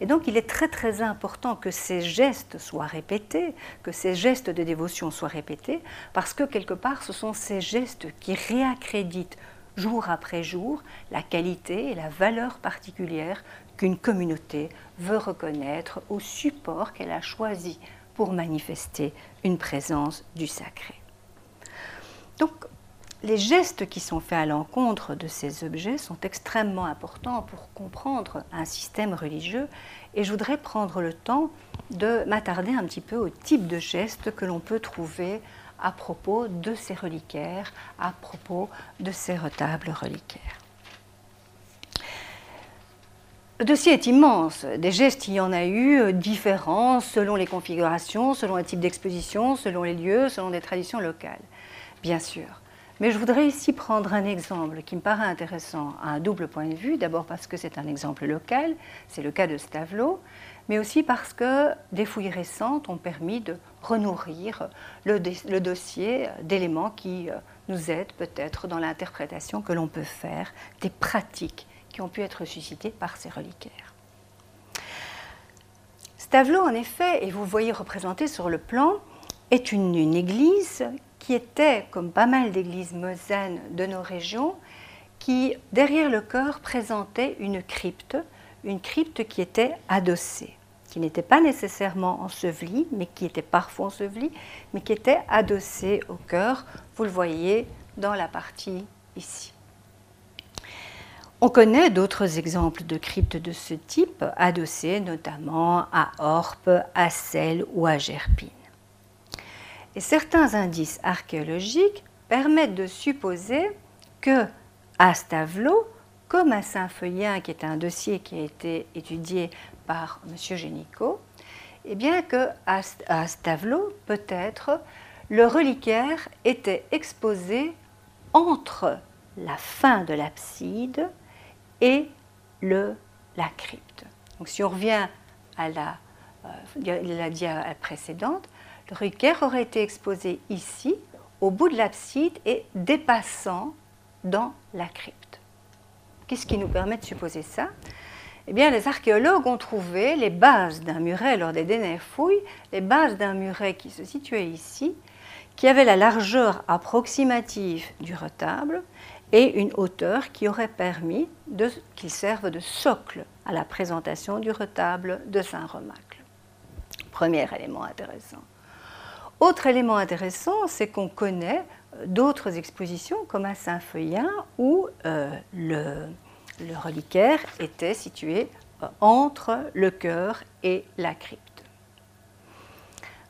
Et donc il est très très important que ces gestes soient répétés, que ces gestes de dévotion soient répétés, parce que quelque part ce sont ces gestes qui réaccréditent jour après jour la qualité et la valeur particulière qu'une communauté veut reconnaître au support qu'elle a choisi pour manifester une présence du sacré. Les gestes qui sont faits à l'encontre de ces objets sont extrêmement importants pour comprendre un système religieux et je voudrais prendre le temps de m'attarder un petit peu au type de gestes que l'on peut trouver à propos de ces reliquaires, à propos de ces retables reliquaires. Le dossier est immense. Des gestes, il y en a eu différents selon les configurations, selon les types d'exposition, selon les lieux, selon les traditions locales, bien sûr. Mais je voudrais ici prendre un exemple qui me paraît intéressant à un double point de vue. D'abord parce que c'est un exemple local, c'est le cas de Stavelot, mais aussi parce que des fouilles récentes ont permis de renourrir le, dossier d'éléments qui euh, nous aident peut-être dans l'interprétation que l'on peut faire des pratiques qui ont pu être suscitées par ces reliquaires. Stavelot, en effet, et vous voyez représenté sur le plan, est une église qui était, comme pas mal d'églises mosaines de nos régions, qui, derrière le chœur, présentait une crypte, une crypte qui était adossée, qui n'était pas nécessairement ensevelie, mais qui était parfois ensevelie, mais qui était adossée au chœur. Vous le voyez dans la partie ici. On connaît d'autres exemples de cryptes de ce type, adossées notamment à Orpe, à Celle ou à Gerpine. Et certains indices archéologiques permettent de supposer que à Stavelot, comme à Saint-Feuillin, qui est un dossier qui a été étudié par M. Génicaud, eh bien que à Stavelot, peut-être, le reliquaire était exposé entre la fin de l'abside et le, la crypte. Donc si on revient à la, euh, la précédente, reliquaire aurait été exposé ici, au bout de l'abside et dépassant dans la crypte. Qu'est-ce qui nous permet de supposer ça? Eh bien, les archéologues ont trouvé les bases d'un muret lors des dernières fouilles, les bases d'un muret qui se situait ici, qui avait la largeur approximative du retable et une hauteur qui aurait permis qu'il serve de socle à la présentation du retable de Saint-Remacle. Premier élément intéressant. Autre élément intéressant, c'est qu'on connaît d'autres expositions, comme à Saint-Feuillin, où euh, le, reliquaire était situé euh, entre le chœur et la crypte.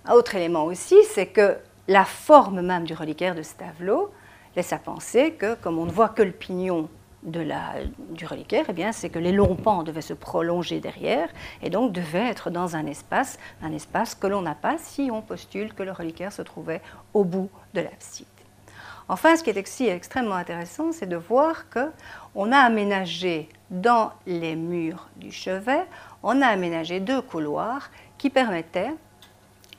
Un autre élément aussi, c'est que la forme même du reliquaire de Stavelot laisse à penser que, comme on ne voit que le pignon de la, du reliquaire, eh bien, c'est que les longs pans devaient se prolonger derrière et donc devaient être dans un espace, un espace que l'on n'a pas si on postule que le reliquaire se trouvait au bout de l'abside. Enfin, ce qui est aussi extrêmement intéressant, c'est de voir que on a aménagé dans les murs du chevet, on a aménagé deux couloirs qui permettaient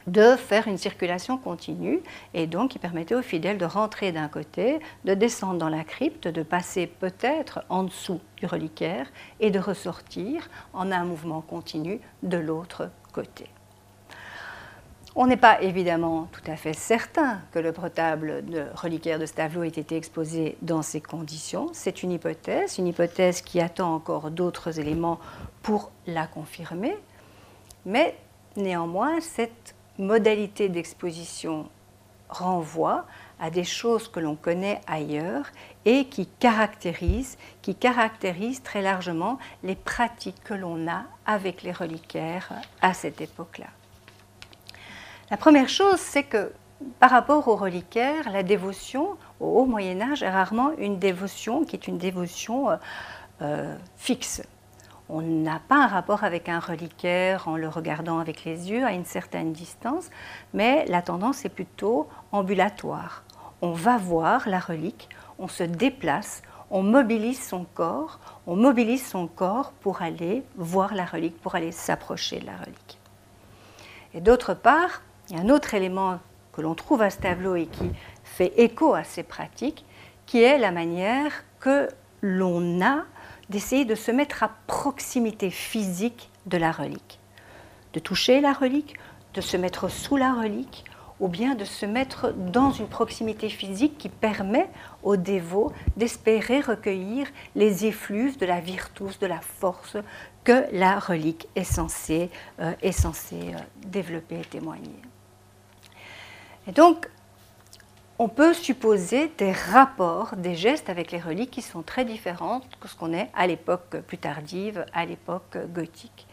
de faire une circulation continue et donc qui permettait aux fidèles de rentrer d'un côté, de descendre dans la crypte, de passer peut-être en dessous du reliquaire et de ressortir en un mouvement continu de l'autre côté. On n'est pas évidemment tout à fait certain que le retable de reliquaire de Stavelot ait été exposé dans ces conditions. C'est une hypothèse, une hypothèse qui attend encore d'autres éléments pour la confirmer. Mais néanmoins, cette modalité d'exposition renvoie à des choses que l'on connaît ailleurs et qui caractérisent, qui très largement les pratiques que l'on a avec les reliquaires à cette époque-là. La première chose, c'est que par rapport aux reliquaires, la dévotion au Haut Moyen Âge est rarement une dévotion qui est une dévotion euh, euh, fixe. On n'a pas un rapport avec un reliquaire en le regardant avec les yeux à une certaine distance, mais la tendance est plutôt ambulatoire. On va voir la relique, on se déplace, on mobilise son corps, on mobilise son corps pour aller voir la relique, pour aller s'approcher de la relique. Et d'autre part, il y a un autre élément que l'on trouve à ce tableau et qui fait écho à ces pratiques, qui est la manière que l'on a d'essayer de se mettre à proximité physique de la relique, de toucher la relique, de se mettre sous la relique, ou bien de se mettre dans une proximité physique qui permet aux dévots d'espérer recueillir les effluves de la virtus, de la force que la relique est censée, euh, est censée euh, développer et témoigner. Et donc, on peut supposer des rapports, des gestes avec les reliques qui sont très différents que ce qu'on est à l'époque plus tardive, à l'époque gothique.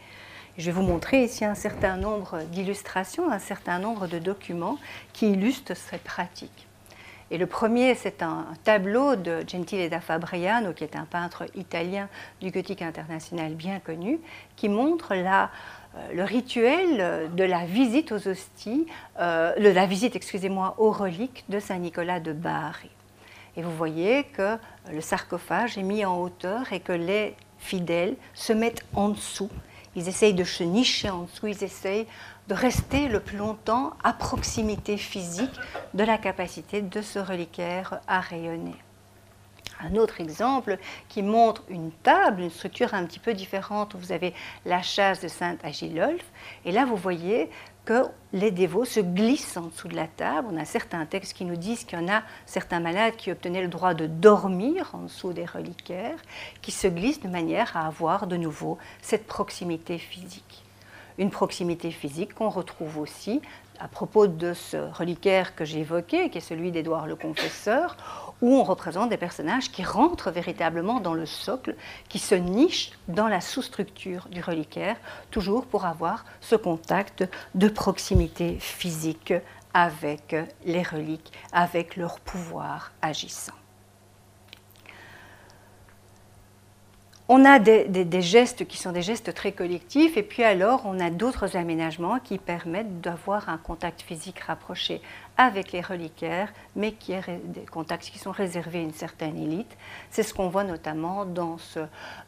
Je vais vous montrer ici un certain nombre d'illustrations, un certain nombre de documents qui illustrent ces pratiques. Et le premier, c'est un tableau de Gentile da Fabriano, qui est un peintre italien du gothique international bien connu, qui montre la le rituel de la visite aux hosties, euh, de la visite, excusez-moi, aux reliques de Saint Nicolas de Bari. Et vous voyez que le sarcophage est mis en hauteur et que les fidèles se mettent en dessous. Ils essayent de se nicher en dessous, ils essayent de rester le plus longtemps à proximité physique de la capacité de ce reliquaire à rayonner. Un autre exemple qui montre une table, une structure un petit peu différente, où vous avez la chasse de Sainte Agilolphe, et là vous voyez que les dévots se glissent en dessous de la table. On a certains textes qui nous disent qu'il y en a certains malades qui obtenaient le droit de dormir en dessous des reliquaires, qui se glissent de manière à avoir de nouveau cette proximité physique. Une proximité physique qu'on retrouve aussi à propos de ce reliquaire que j'ai évoqué, qui est celui d'Édouard le Confesseur, où on représente des personnages qui rentrent véritablement dans le socle, qui se nichent dans la sous-structure du reliquaire, toujours pour avoir ce contact de proximité physique avec les reliques, avec leur pouvoir agissant. On a des, gestes qui sont des gestes très collectifs et puis alors on a d'autres aménagements qui permettent d'avoir un contact physique rapproché avec les reliquaires, mais qui est des contacts qui sont réservés à une certaine élite. C'est ce qu'on voit notamment dans ce,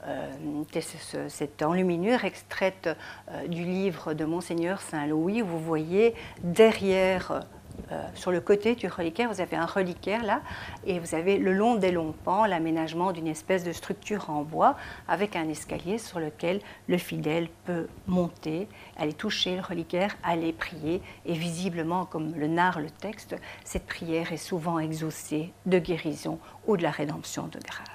euh, cette enluminure extraite euh, du livre de Monseigneur Saint-Louis, où vous voyez derrière euh, sur le côté du reliquaire, vous avez un reliquaire là, et vous avez le long des longs pans l'aménagement d'une espèce de structure en bois avec un escalier sur lequel le fidèle peut monter, aller toucher le reliquaire, aller prier, et visiblement, comme le narre le texte, cette prière est souvent exaucée de guérison ou de la rédemption de grâce.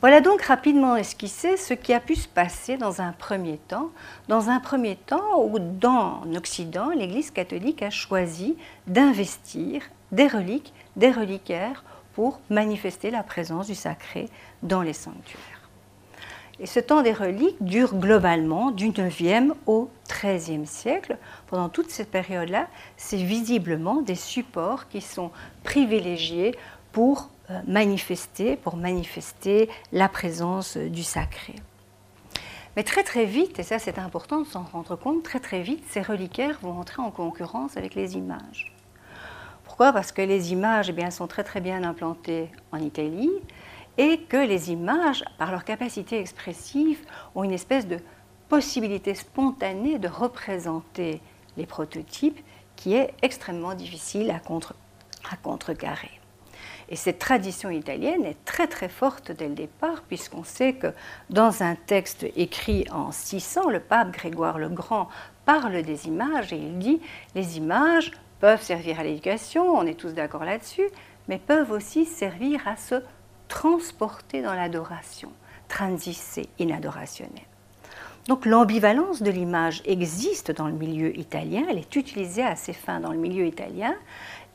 Voilà donc rapidement esquissé ce qui a pu se passer dans un premier temps, dans un premier temps où dans l'Occident, l'Église catholique a choisi d'investir des reliques, des reliquaires pour manifester la présence du sacré dans les sanctuaires. Et ce temps des reliques dure globalement du 9e au 13e siècle. Pendant toute cette période-là, c'est visiblement des supports qui sont privilégiés pour manifester, pour manifester la présence du sacré. Mais très très vite, et ça c'est important de s'en rendre compte, très très vite, ces reliquaires vont entrer en concurrence avec les images. Pourquoi? Parce que les images eh bien, sont très très bien implantées en Italie et que les images, par leur capacité expressive, ont une espèce de possibilité spontanée de représenter les prototypes qui est extrêmement difficile à contrecarrer. Et cette tradition italienne est très très forte dès le départ, puisqu'on sait que dans un texte écrit en 600, le pape Grégoire le Grand parle des images et il dit les images peuvent servir à l'éducation, on est tous d'accord là-dessus, mais peuvent aussi servir à se transporter dans l'adoration, transisser in adoratione. Donc l'ambivalence de l'image existe dans le milieu italien, elle est utilisée à ses fins dans le milieu italien,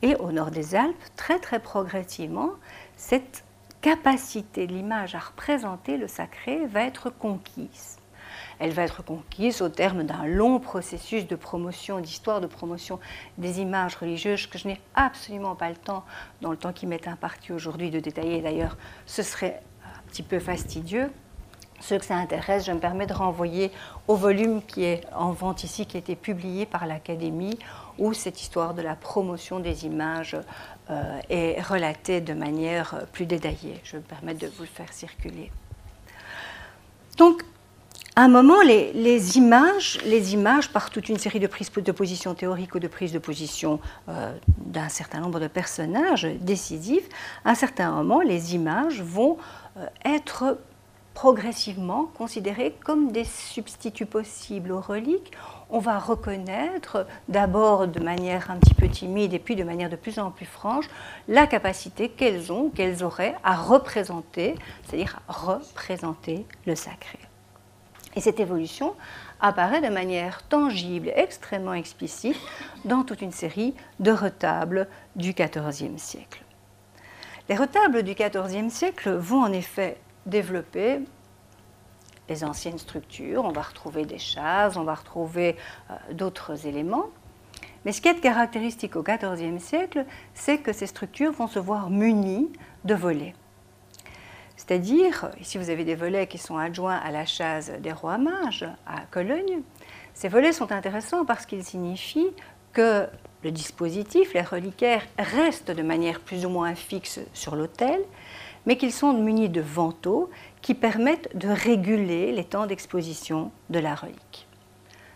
et au nord des Alpes, très très progressivement, cette capacité de l'image à représenter le sacré va être conquise. Elle va être conquise au terme d'un long processus de promotion, d'histoire de promotion des images religieuses que je n'ai absolument pas le temps, dans le temps qui m'est imparti aujourd'hui, de détailler. D'ailleurs, ce serait un petit peu fastidieux. Ceux que ça intéresse, je me permets de renvoyer au volume qui est en vente ici, qui a été publié par l'Académie, où cette histoire de la promotion des images euh, est relatée de manière plus détaillée. Je me permets de vous le faire circuler. Donc, à un moment, les, images, les images, par toute une série de prises de position théoriques ou de prises de position euh, d'un certain nombre de personnages décisifs, à un certain moment, les images vont euh, être progressivement considérées comme des substituts possibles aux reliques. On va reconnaître d'abord de manière un petit peu timide et puis de manière de plus en plus franche la capacité qu'elles ont, qu'elles auraient à représenter, c'est-à-dire à représenter le sacré. Et cette évolution apparaît de manière tangible, extrêmement explicite, dans toute une série de retables du XIVe siècle. Les retables du XIVe siècle vont en effet développer les anciennes structures, on va retrouver des chaises, on va retrouver euh, d'autres éléments. Mais ce qui est caractéristique au XIVe siècle, c'est que ces structures vont se voir munies de volets. C'est-à-dire, ici vous avez des volets qui sont adjoints à la chaise des rois mages à Cologne. Ces volets sont intéressants parce qu'ils signifient que le dispositif, les reliquaires, restent de manière plus ou moins fixe sur l'autel, mais qu'ils sont munis de vantaux qui permettent de réguler les temps d'exposition de la relique.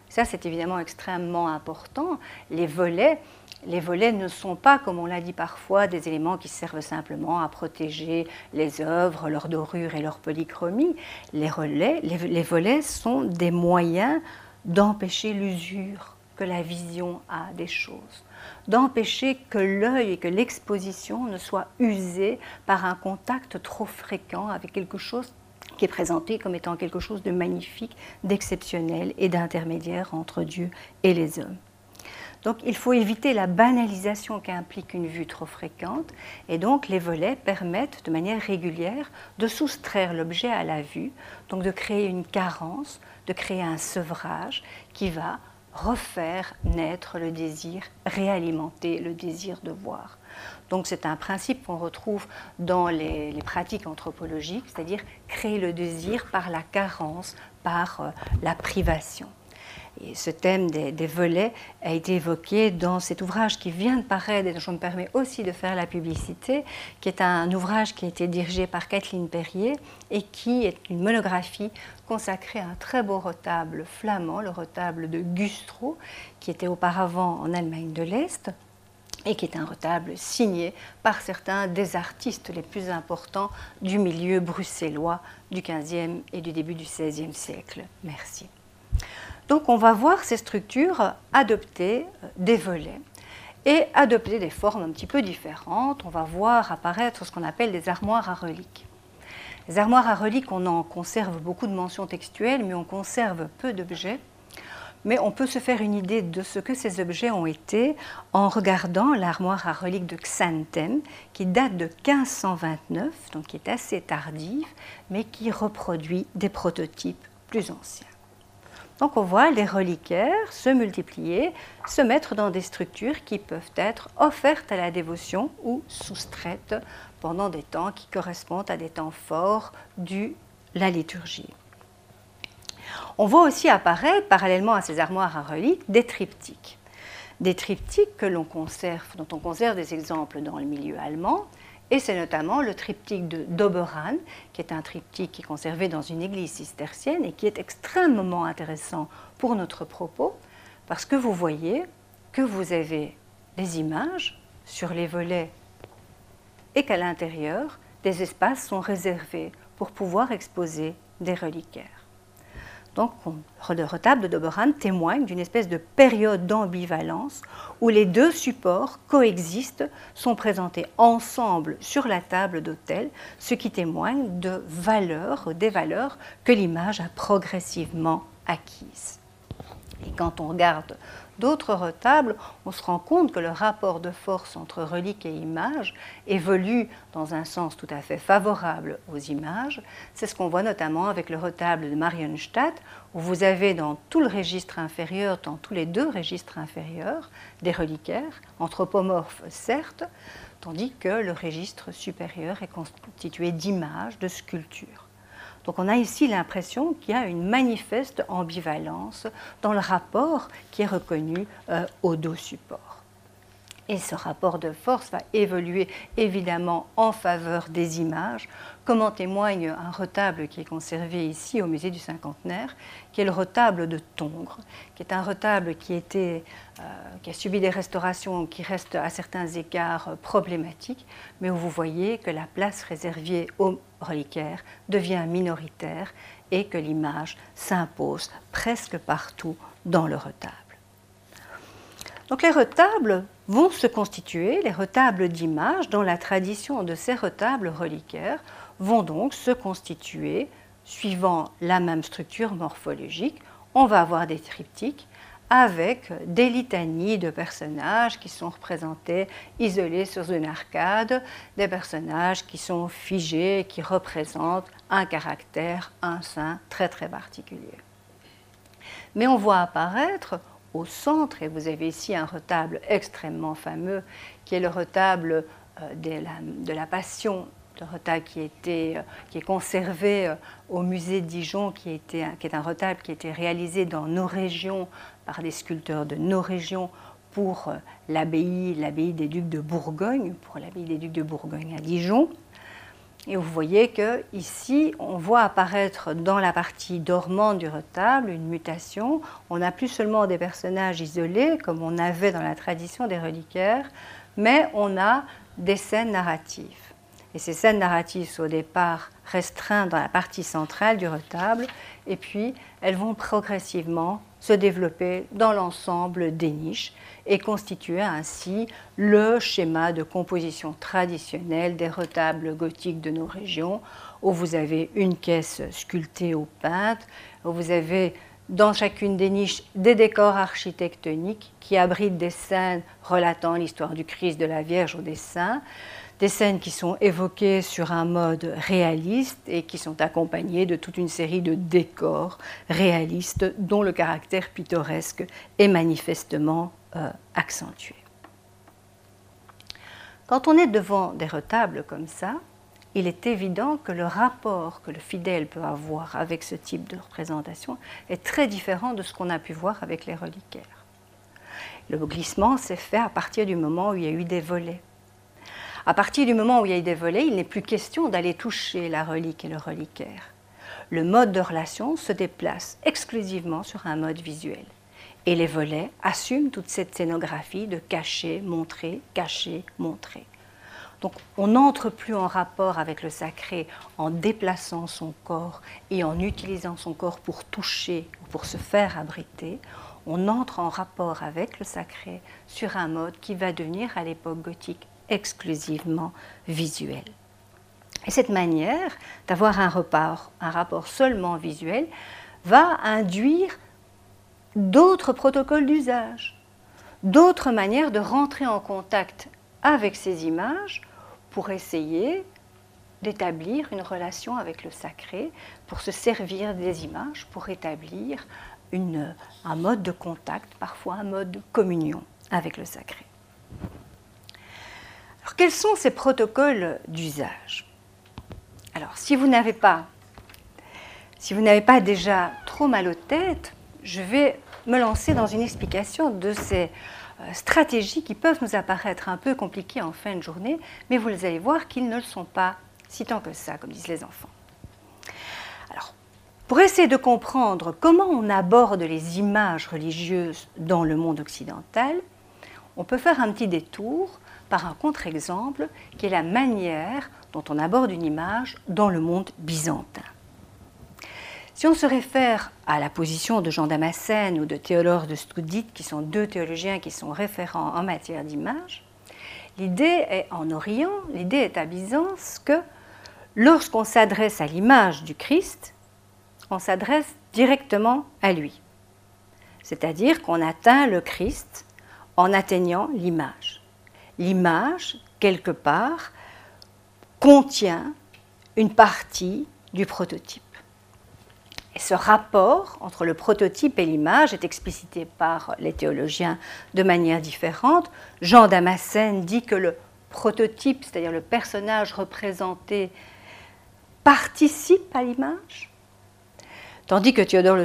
Ça, c'est évidemment extrêmement important. Les volets, ne sont pas, comme on l'a dit parfois, des éléments qui servent simplement à protéger les œuvres, leur dorure et leur polychromie. Les, relais, les volets sont des moyens d'empêcher l'usure que la vision a des choses, d'empêcher que l'œil et que l'exposition ne soient usés par un contact trop fréquent avec quelque chose qui est présenté comme étant quelque chose de magnifique, d'exceptionnel et d'intermédiaire entre Dieu et les hommes. Donc il faut éviter la banalisation qu'implique une vue trop fréquente et donc les volets permettent de manière régulière de soustraire l'objet à la vue, donc de créer une carence, de créer un sevrage qui va refaire naître le désir, réalimenter le désir de voir. Donc c'est un principe qu'on retrouve dans les, pratiques anthropologiques, c'est-à-dire créer le désir par la carence, par euh, la privation. Et ce thème des, volets a été évoqué dans cet ouvrage qui vient de paraître, et dont je me permets aussi de faire la publicité, qui est un ouvrage qui a été dirigé par Kathleen Perrier et qui est une monographie consacrée à un très beau retable flamand, le retable de Gustro, qui était auparavant en Allemagne de l'Est, et qui est un retable signé par certains des artistes les plus importants du milieu bruxellois du XVe et du début du XVIe siècle. Merci. Donc on va voir ces structures adopter euh, des volets et adopter des formes un petit peu différentes. On va voir apparaître ce qu'on appelle des armoires à reliques. Les armoires à reliques, on en conserve beaucoup de mentions textuelles, mais on conserve peu d'objets. Mais on peut se faire une idée de ce que ces objets ont été en regardant l'armoire à reliques de Xantem, qui date de 1529, donc qui est assez tardive, mais qui reproduit des prototypes plus anciens. Donc on voit les reliquaires se multiplier, se mettre dans des structures qui peuvent être offertes à la dévotion ou soustraites pendant des temps qui correspondent à des temps forts de la liturgie. On voit aussi apparaître, parallèlement à ces armoires à reliques, des triptyques. Des triptyques que l'on conserve, dont on conserve des exemples dans le milieu allemand, et c'est notamment le triptyque de Doberan, qui est un triptyque qui est conservé dans une église cistercienne et qui est extrêmement intéressant pour notre propos, parce que vous voyez que vous avez des images sur les volets et qu'à l'intérieur, des espaces sont réservés pour pouvoir exposer des reliquaires. Donc, le retable de Doberan témoigne d'une espèce de période d'ambivalence où les deux supports coexistent, sont présentés ensemble sur la table d'autel, ce qui témoigne de valeurs, des valeurs que l'image a progressivement acquises. Et quand on regarde d'autres retables, on se rend compte que le rapport de force entre relique et image évolue dans un sens tout à fait favorable aux images. C'est ce qu'on voit notamment avec le retable de Marienstadt, où vous avez dans tout le registre inférieur, dans tous les deux registres inférieurs, des reliquaires, anthropomorphes certes, tandis que le registre supérieur est constitué d'images, de sculptures. Donc on a ici l'impression qu'il y a une manifeste ambivalence dans le rapport qui est reconnu euh, au dos support. Et ce rapport de force va évoluer évidemment en faveur des images, comme en témoigne un retable qui est conservé ici au musée du cinquantenaire, qui est le retable de Tongres, qui est un retable euh, qui a subi des restaurations qui restent à certains égards problématiques, mais où vous voyez que la place réservée aux reliquaires devient minoritaire et que l'image s'impose presque partout dans le retable. Donc les retables vont se constituer, les retables d'images, dans la tradition de ces retables reliquaires, vont donc se constituer suivant la même structure morphologique. On va avoir des triptyques avec des litanies de personnages qui sont représentés isolés sur une arcade, des personnages qui sont figés, qui représentent un caractère, un sein très très particulier. Mais on voit apparaître au centre, et vous avez ici un retable extrêmement fameux, qui est le retable euh, de la, Passion, le retable euh, qui est conservé euh, au musée de Dijon, qui, qui est un retable qui a été réalisé dans nos régions par des sculpteurs de nos régions pour l'abbaye, l'abbaye des ducs de Bourgogne, pour l'abbaye des ducs de Bourgogne à Dijon. Et vous voyez que ici, on voit apparaître dans la partie dormante du retable une mutation. On n'a plus seulement des personnages isolés, comme on avait dans la tradition des reliquaires, mais on a des scènes narratives. Et ces scènes narratives sont au départ restreintes dans la partie centrale du retable, et puis elles vont progressivement se développer dans l'ensemble des niches et constituer ainsi le schéma de composition traditionnelle des retables gothiques de nos régions, où vous avez une caisse sculptée au peintre, où vous avez dans chacune des niches des décors architectoniques qui abritent des scènes relatant l'histoire du Christ, de la Vierge ou des saints, des scènes qui sont évoquées sur un mode réaliste et qui sont accompagnées de toute une série de décors réalistes dont le caractère pittoresque est manifestement euh, accentué. Quand on est devant des retables comme ça, il est évident que le rapport que le fidèle peut avoir avec ce type de représentation est très différent de ce qu'on a pu voir avec les reliquaires. Le glissement s'est fait à partir du moment où il y a eu des volets. À partir du moment où il y a des volets, il n'est plus question d'aller toucher la relique et le reliquaire. Le mode de relation se déplace exclusivement sur un mode visuel. Et les volets assument toute cette scénographie de cacher, montrer, cacher, montrer. Donc on n'entre plus en rapport avec le sacré en déplaçant son corps et en utilisant son corps pour toucher ou pour se faire abriter. On entre en rapport avec le sacré sur un mode qui va devenir à l'époque gothique exclusivement visuel. Et cette manière d'avoir un, un rapport seulement visuel va induire d'autres protocoles d'usage, d'autres manières de rentrer en contact avec ces images pour essayer d'établir une relation avec le sacré, pour se servir des images, pour établir un mode de contact, parfois un mode de communion avec le sacré quels sont ces protocoles d'usage? Alors, si vous n'avez pas, si vous n'avez pas déjà trop mal aux têtes, je vais me lancer dans une explication de ces euh, stratégies qui peuvent nous apparaître un peu compliquées en fin de journée, mais vous allez voir qu'ils ne le sont pas si tant que ça, comme disent les enfants. Alors, pour essayer de comprendre comment on aborde les images religieuses dans le monde occidental, on peut faire un petit détour par un contre-exemple qui est la manière dont on aborde une image dans le monde byzantin. Si on se réfère à la position de Jean Damascène ou de Théodore de Stoudite, qui sont deux théologiens qui sont référents en matière d'image, l'idée est en Orient, l'idée est à Byzance que lorsqu'on s'adresse à l'image du Christ, on s'adresse directement à lui. C'est-à-dire qu'on atteint le Christ en atteignant l'image l'image, quelque part, contient une partie du prototype. Et ce rapport entre le prototype et l'image est explicité par les théologiens de manière différente. Jean Damascène dit que le prototype, c'est-à-dire le personnage représenté, participe à l'image, tandis que Théodore le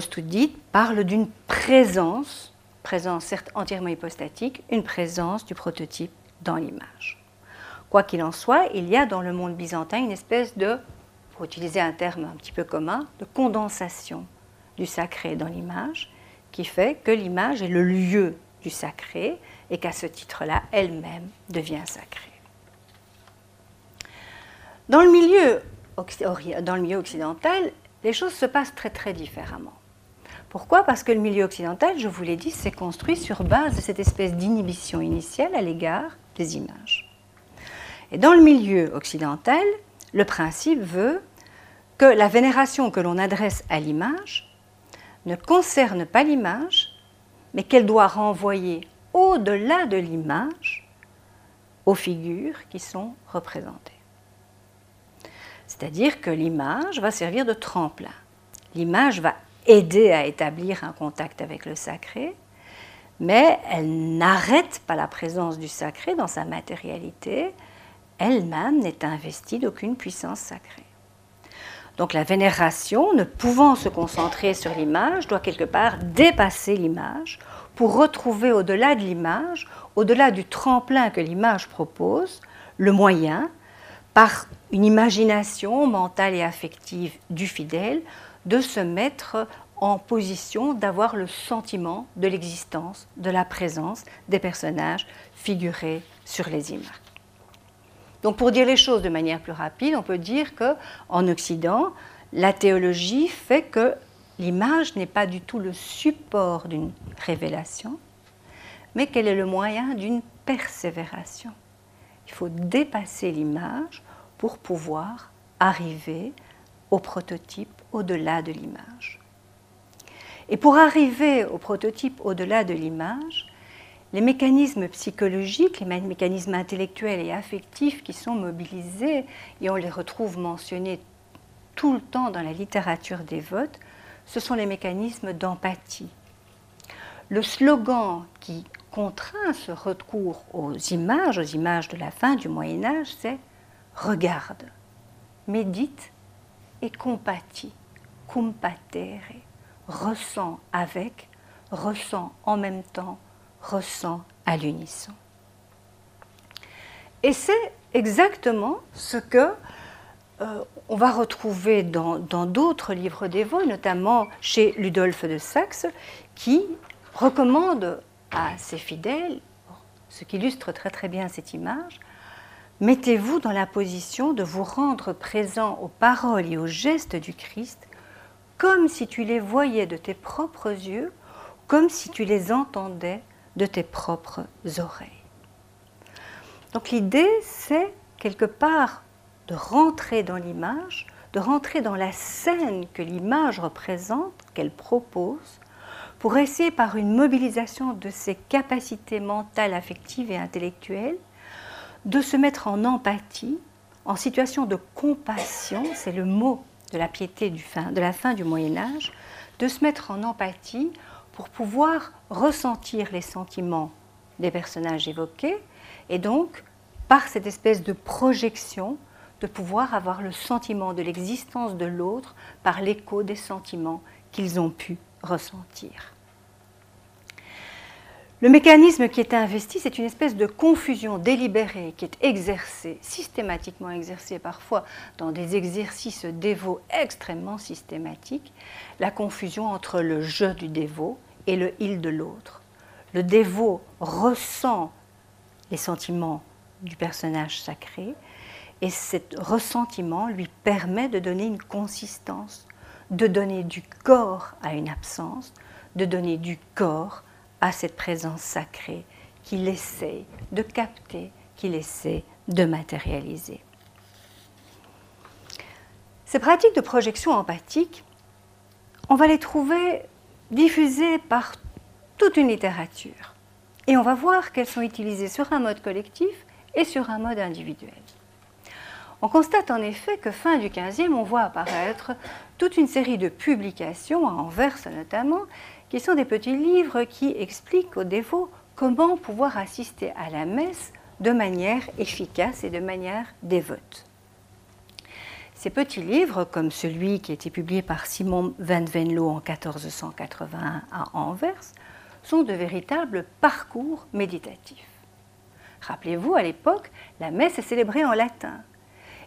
parle d'une présence, présence certes entièrement hypostatique, une présence du prototype dans l'image. Quoi qu'il en soit, il y a dans le monde byzantin une espèce de, pour utiliser un terme un petit peu commun, de condensation du sacré dans l'image, qui fait que l'image est le lieu du sacré et qu'à ce titre-là, elle-même devient sacrée. Dans le, milieu, occidental, les choses se passent très très différemment. Pourquoi? Parce que le milieu occidental, je vous l'ai dit, s'est construit sur base de cette espèce d'inhibition initiale à l'égard des images. Et dans le milieu occidental, le principe veut que la vénération que l'on adresse à l'image ne concerne pas l'image, mais qu'elle doit renvoyer au-delà de l'image aux figures qui sont représentées. C'est-à-dire que l'image va servir de tremplin. L'image va aider à établir un contact avec le sacré, mais elle n'arrête pas la présence du sacré dans sa matérialité, elle-même n'est investie d'aucune puissance sacrée. Donc la vénération, ne pouvant se concentrer sur l'image, doit quelque part dépasser l'image pour retrouver au-delà de l'image, au-delà du tremplin que l'image propose, le moyen, par une imagination mentale et affective du fidèle, de se mettre en position d'avoir le sentiment de l'existence, de la présence des personnages figurés sur les images. Donc pour dire les choses de manière plus rapide, on peut dire que en Occident, la théologie fait que l'image n'est pas du tout le support d'une révélation, mais qu'elle est le moyen d'une persévération. Il faut dépasser l'image pour pouvoir arriver au prototype au-delà de l'image. Et pour arriver au prototype au-delà de l'image, les mécanismes psychologiques, les mécanismes intellectuels et affectifs qui sont mobilisés, et on les retrouve mentionnés tout le temps dans la littérature des votes, ce sont les mécanismes d'empathie. Le slogan qui contraint ce recours aux images, aux images de la fin du Moyen Âge, c'est regarde, médite et compatis, compatere, ressent avec, ressent en même temps, ressent à l'unisson. Et c'est exactement ce que euh, on va retrouver dans d'autres livres dévots, notamment chez Ludolphe de Saxe, qui recommande à ses fidèles, ce qui illustre très très bien cette image, mettez-vous dans la position de vous rendre présent aux paroles et aux gestes du Christ, comme si tu les voyais de tes propres yeux, comme si tu les entendais de tes propres oreilles. Donc l'idée, c'est quelque part de rentrer dans l'image, de rentrer dans la scène que l'image représente, qu'elle propose, pour essayer par une mobilisation de ses capacités mentales, affectives et intellectuelles, de se mettre en empathie, en situation de compassion, c'est le mot de la piété de la fin du Moyen Âge, de se mettre en empathie pour pouvoir ressentir les sentiments des personnages évoqués et donc, par cette espèce de projection, de pouvoir avoir le sentiment de l'existence de l'autre par l'écho des sentiments qu'ils ont pu ressentir. Le mécanisme qui est investi, c'est une espèce de confusion délibérée qui est exercée, systématiquement exercée parfois dans des exercices dévots extrêmement systématiques, la confusion entre le je du dévot et le il de l'autre. Le dévot ressent les sentiments du personnage sacré et ce ressentiment lui permet de donner une consistance, de donner du corps à une absence, de donner du corps cette présence sacrée qu'il essaie de capter, qu'il essaie de matérialiser. Ces pratiques de projection empathique, on va les trouver diffusées par toute une littérature. Et on va voir qu'elles sont utilisées sur un mode collectif et sur un mode individuel. On constate en effet que fin du XVe, on voit apparaître toute une série de publications, à Anvers notamment, qui sont des petits livres qui expliquent aux dévots comment pouvoir assister à la messe de manière efficace et de manière dévote. Ces petits livres, comme celui qui a été publié par Simon van Venlo en 1481 à Anvers, sont de véritables parcours méditatifs. Rappelez-vous, à l'époque, la messe est célébrée en latin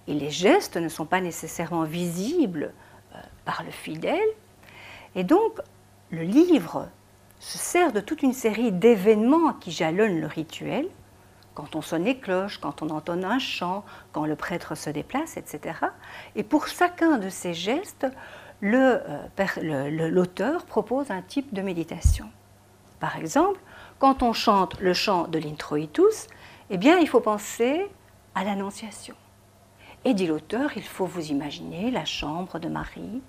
et les gestes ne sont pas nécessairement visibles euh, par le fidèle. Et donc, le livre se sert de toute une série d'événements qui jalonnent le rituel, quand on sonne les cloches, quand on entonne un chant, quand le prêtre se déplace, etc. Et pour chacun de ces gestes, euh, l'auteur propose un type de méditation. Par exemple, quand on chante le chant de l'introitus, eh bien, il faut penser à l'annonciation. Et dit l'auteur, il faut vous imaginer la chambre de Marie,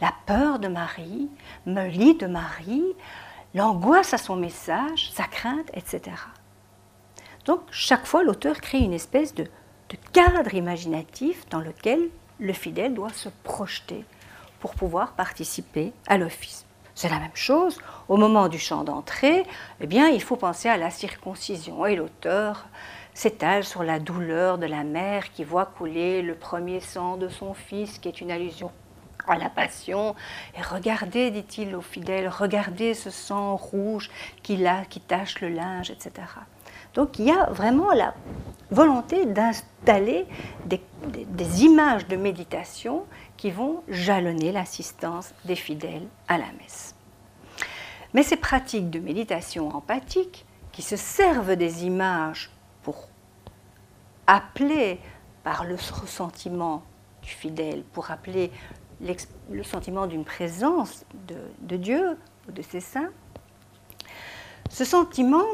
la peur de Marie, me lit de Marie, l'angoisse à son message, sa crainte, etc. Donc chaque fois, l'auteur crée une espèce de, de cadre imaginatif dans lequel le fidèle doit se projeter pour pouvoir participer à l'office. C'est la même chose. Au moment du chant d'entrée, eh bien, il faut penser à la circoncision. Et l'auteur s'étale sur la douleur de la mère qui voit couler le premier sang de son fils, qui est une allusion à la passion. Et regardez, dit-il aux fidèles, regardez ce sang rouge qui, a, qui tache le linge, etc. Donc il y a vraiment la volonté d'installer des, des, images de méditation qui vont jalonner l'assistance des fidèles à la messe. Mais ces pratiques de méditation empathique, qui se servent des images appeler par le ressentiment du fidèle, pour appeler le sentiment d'une présence de, Dieu ou de ses saints, ce sentiment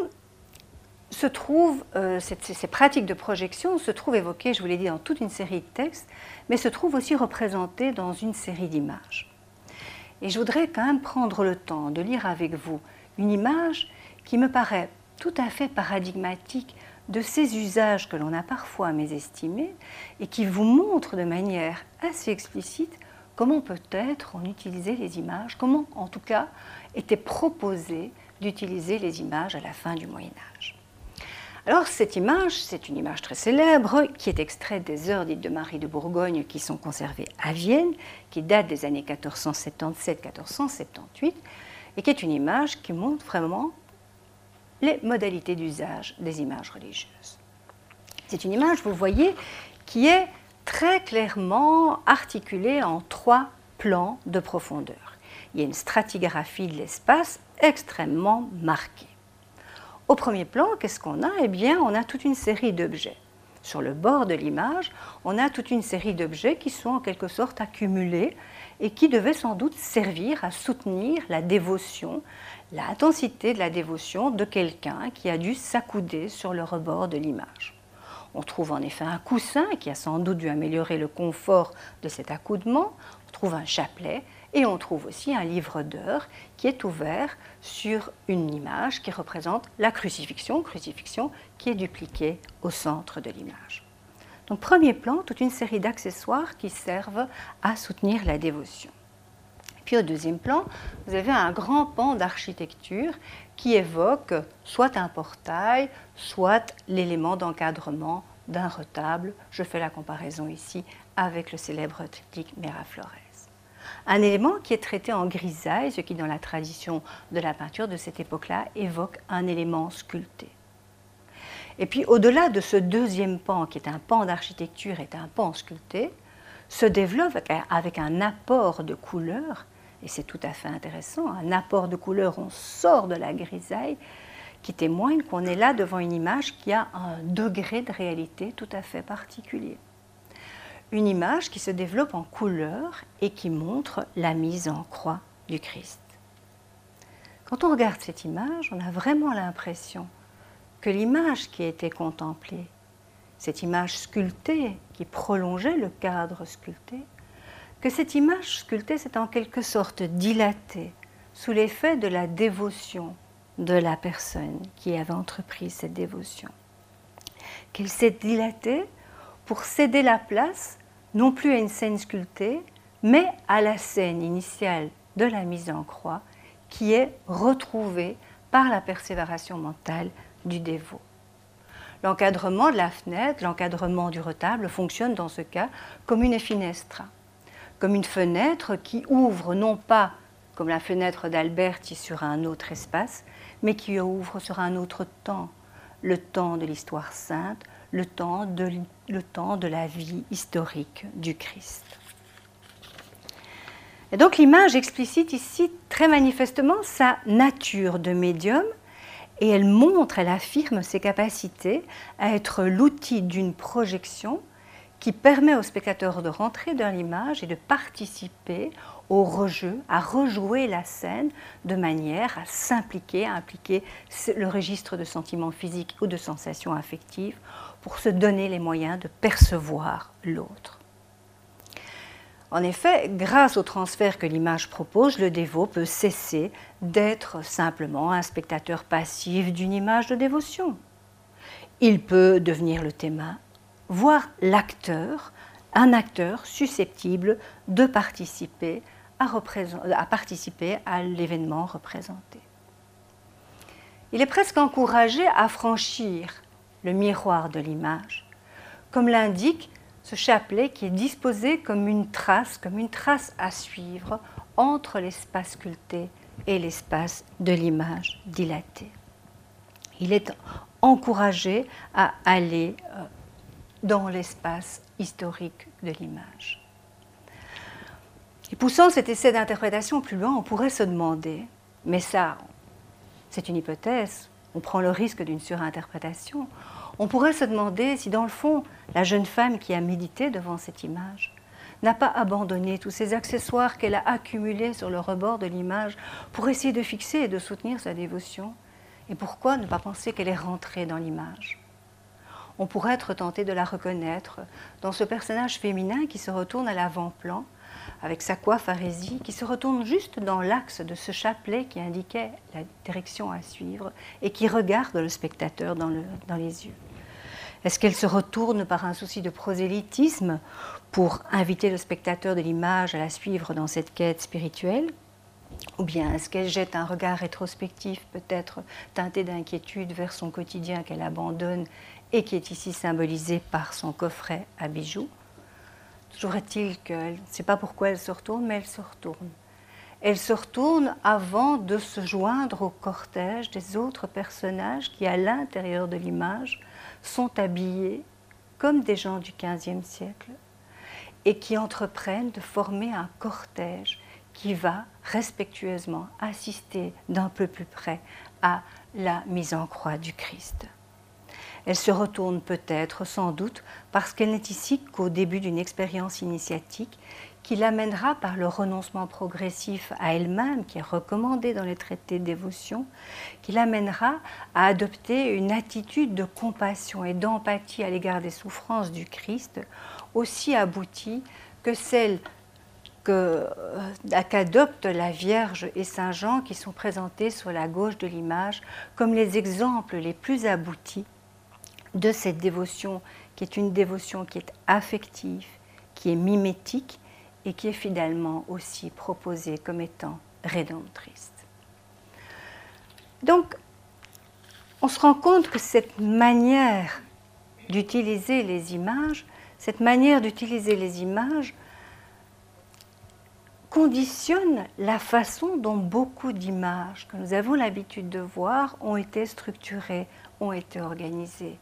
se trouve, euh, ces, pratiques de projection se trouvent évoquées, je vous l'ai dit, dans toute une série de textes, mais se trouvent aussi représentées dans une série d'images. Et je voudrais quand même prendre le temps de lire avec vous une image qui me paraît tout à fait paradigmatique de ces usages que l'on a parfois mésestimés et qui vous montre de manière assez explicite comment peut-être on utilisait les images, comment en tout cas était proposé d'utiliser les images à la fin du Moyen Âge. Alors cette image, c'est une image très célèbre qui est extraite des heures dites de Marie de Bourgogne qui sont conservées à Vienne, qui date des années 1477-1478 et qui est une image qui montre vraiment les modalités d'usage des images religieuses. C'est une image, vous voyez, qui est très clairement articulée en trois plans de profondeur. Il y a une stratigraphie de l'espace extrêmement marquée. Au premier plan, qu'est-ce qu'on a? Eh bien, on a toute une série d'objets. Sur le bord de l'image, on a toute une série d'objets qui sont en quelque sorte accumulés et qui devaient sans doute servir à soutenir la dévotion, l'intensité de la dévotion de quelqu'un qui a dû s'accouder sur le rebord de l'image. On trouve en effet un coussin qui a sans doute dû améliorer le confort de cet accoudement, on trouve un chapelet et on trouve aussi un livre d'heures qui est ouvert sur une image qui représente la crucifixion, crucifixion qui est dupliquée au centre de l'image. Donc premier plan, toute une série d'accessoires qui servent à soutenir la dévotion. Au deuxième plan, vous avez un grand pan d'architecture qui évoque soit un portail, soit l'élément d'encadrement d'un retable. Je fais la comparaison ici avec le célèbre triptyque Miraflores. Un élément qui est traité en grisaille, ce qui dans la tradition de la peinture de cette époque-là évoque un élément sculpté. Et puis au-delà de ce deuxième pan, qui est un pan d'architecture et un pan sculpté, se développe avec un apport de couleurs et c'est tout à fait intéressant, un apport de couleur, on sort de la grisaille, qui témoigne qu'on est là devant une image qui a un degré de réalité tout à fait particulier. Une image qui se développe en couleur et qui montre la mise en croix du Christ. Quand on regarde cette image, on a vraiment l'impression que l'image qui a été contemplée, cette image sculptée qui prolongeait le cadre sculpté, que cette image sculptée s'est en quelque sorte dilatée sous l'effet de la dévotion de la personne qui avait entrepris cette dévotion. Qu'elle s'est dilatée pour céder la place non plus à une scène sculptée, mais à la scène initiale de la mise en croix qui est retrouvée par la persévération mentale du dévot. L'encadrement de la fenêtre, l'encadrement du retable fonctionne dans ce cas comme une finestra comme une fenêtre qui ouvre non pas comme la fenêtre d'Alberti sur un autre espace, mais qui ouvre sur un autre temps, le temps de l'histoire sainte, le temps de, le temps de la vie historique du Christ. Et donc l'image explicite ici très manifestement sa nature de médium et elle montre, elle affirme ses capacités à être l'outil d'une projection qui permet au spectateur de rentrer dans l'image et de participer au rejeu, à rejouer la scène de manière à s'impliquer, à impliquer le registre de sentiments physiques ou de sensations affectives pour se donner les moyens de percevoir l'autre. En effet, grâce au transfert que l'image propose, le dévot peut cesser d'être simplement un spectateur passif d'une image de dévotion. Il peut devenir le témoin, voir l'acteur, un acteur susceptible de participer à, l'événement représenté. Il est presque encouragé à franchir le miroir de l'image, comme l'indique ce chapelet qui est disposé comme une trace, comme une trace à suivre entre l'espace sculpté et l'espace de l'image dilatée. Il est encouragé à aller euh, dans l'espace historique de l'image. Et poussant cet essai d'interprétation plus loin, on pourrait se demander, mais ça, c'est une hypothèse, on prend le risque d'une surinterprétation, on pourrait se demander si dans le fond, la jeune femme qui a médité devant cette image n'a pas abandonné tous ces accessoires qu'elle a accumulés sur le rebord de l'image pour essayer de fixer et de soutenir sa dévotion Et pourquoi ne pas penser qu'elle est rentrée dans l'image? On pourrait être tenté de la reconnaître dans ce personnage féminin qui se retourne à l'avant-plan, avec sa coiffe arésie, qui se retourne juste dans l'axe de ce chapelet qui indiquait la direction à suivre et qui regarde le spectateur dans les yeux. Est-ce qu'elle se retourne par un souci de prosélytisme pour inviter le spectateur de l'image à la suivre dans cette quête spirituelle? Ou bien est-ce qu'elle jette un regard rétrospectif, peut-être teinté d'inquiétude, vers son quotidien qu'elle abandonne et qui est ici symbolisé par son coffret à bijoux Toujours est-il qu'elle ne sait pas pourquoi elle se retourne, mais elle se retourne. Elle se retourne avant de se joindre au cortège des autres personnages qui, à l'intérieur de l'image, sont habillés comme des gens du XVe siècle et qui entreprennent de former un cortège qui va respectueusement assister d'un peu plus près à la mise en croix du Christ. Elle se retourne peut-être, sans doute, parce qu'elle n'est ici qu'au début d'une expérience initiatique qui l'amènera par le renoncement progressif à elle-même, qui est recommandé dans les traités de dévotion, qui l'amènera à adopter une attitude de compassion et d'empathie à l'égard des souffrances du Christ, aussi aboutie que celle euh, qu'adoptent la Vierge et Saint Jean qui sont présentés sur la gauche de l'image comme les exemples les plus aboutis de cette dévotion qui est une dévotion qui est affective, qui est mimétique et qui est finalement aussi proposée comme étant rédemptrice. Donc, on se rend compte que cette manière d'utiliser les images, cette manière d'utiliser les images conditionne la façon dont beaucoup d'images que nous avons l'habitude de voir ont été structurées, ont été organisées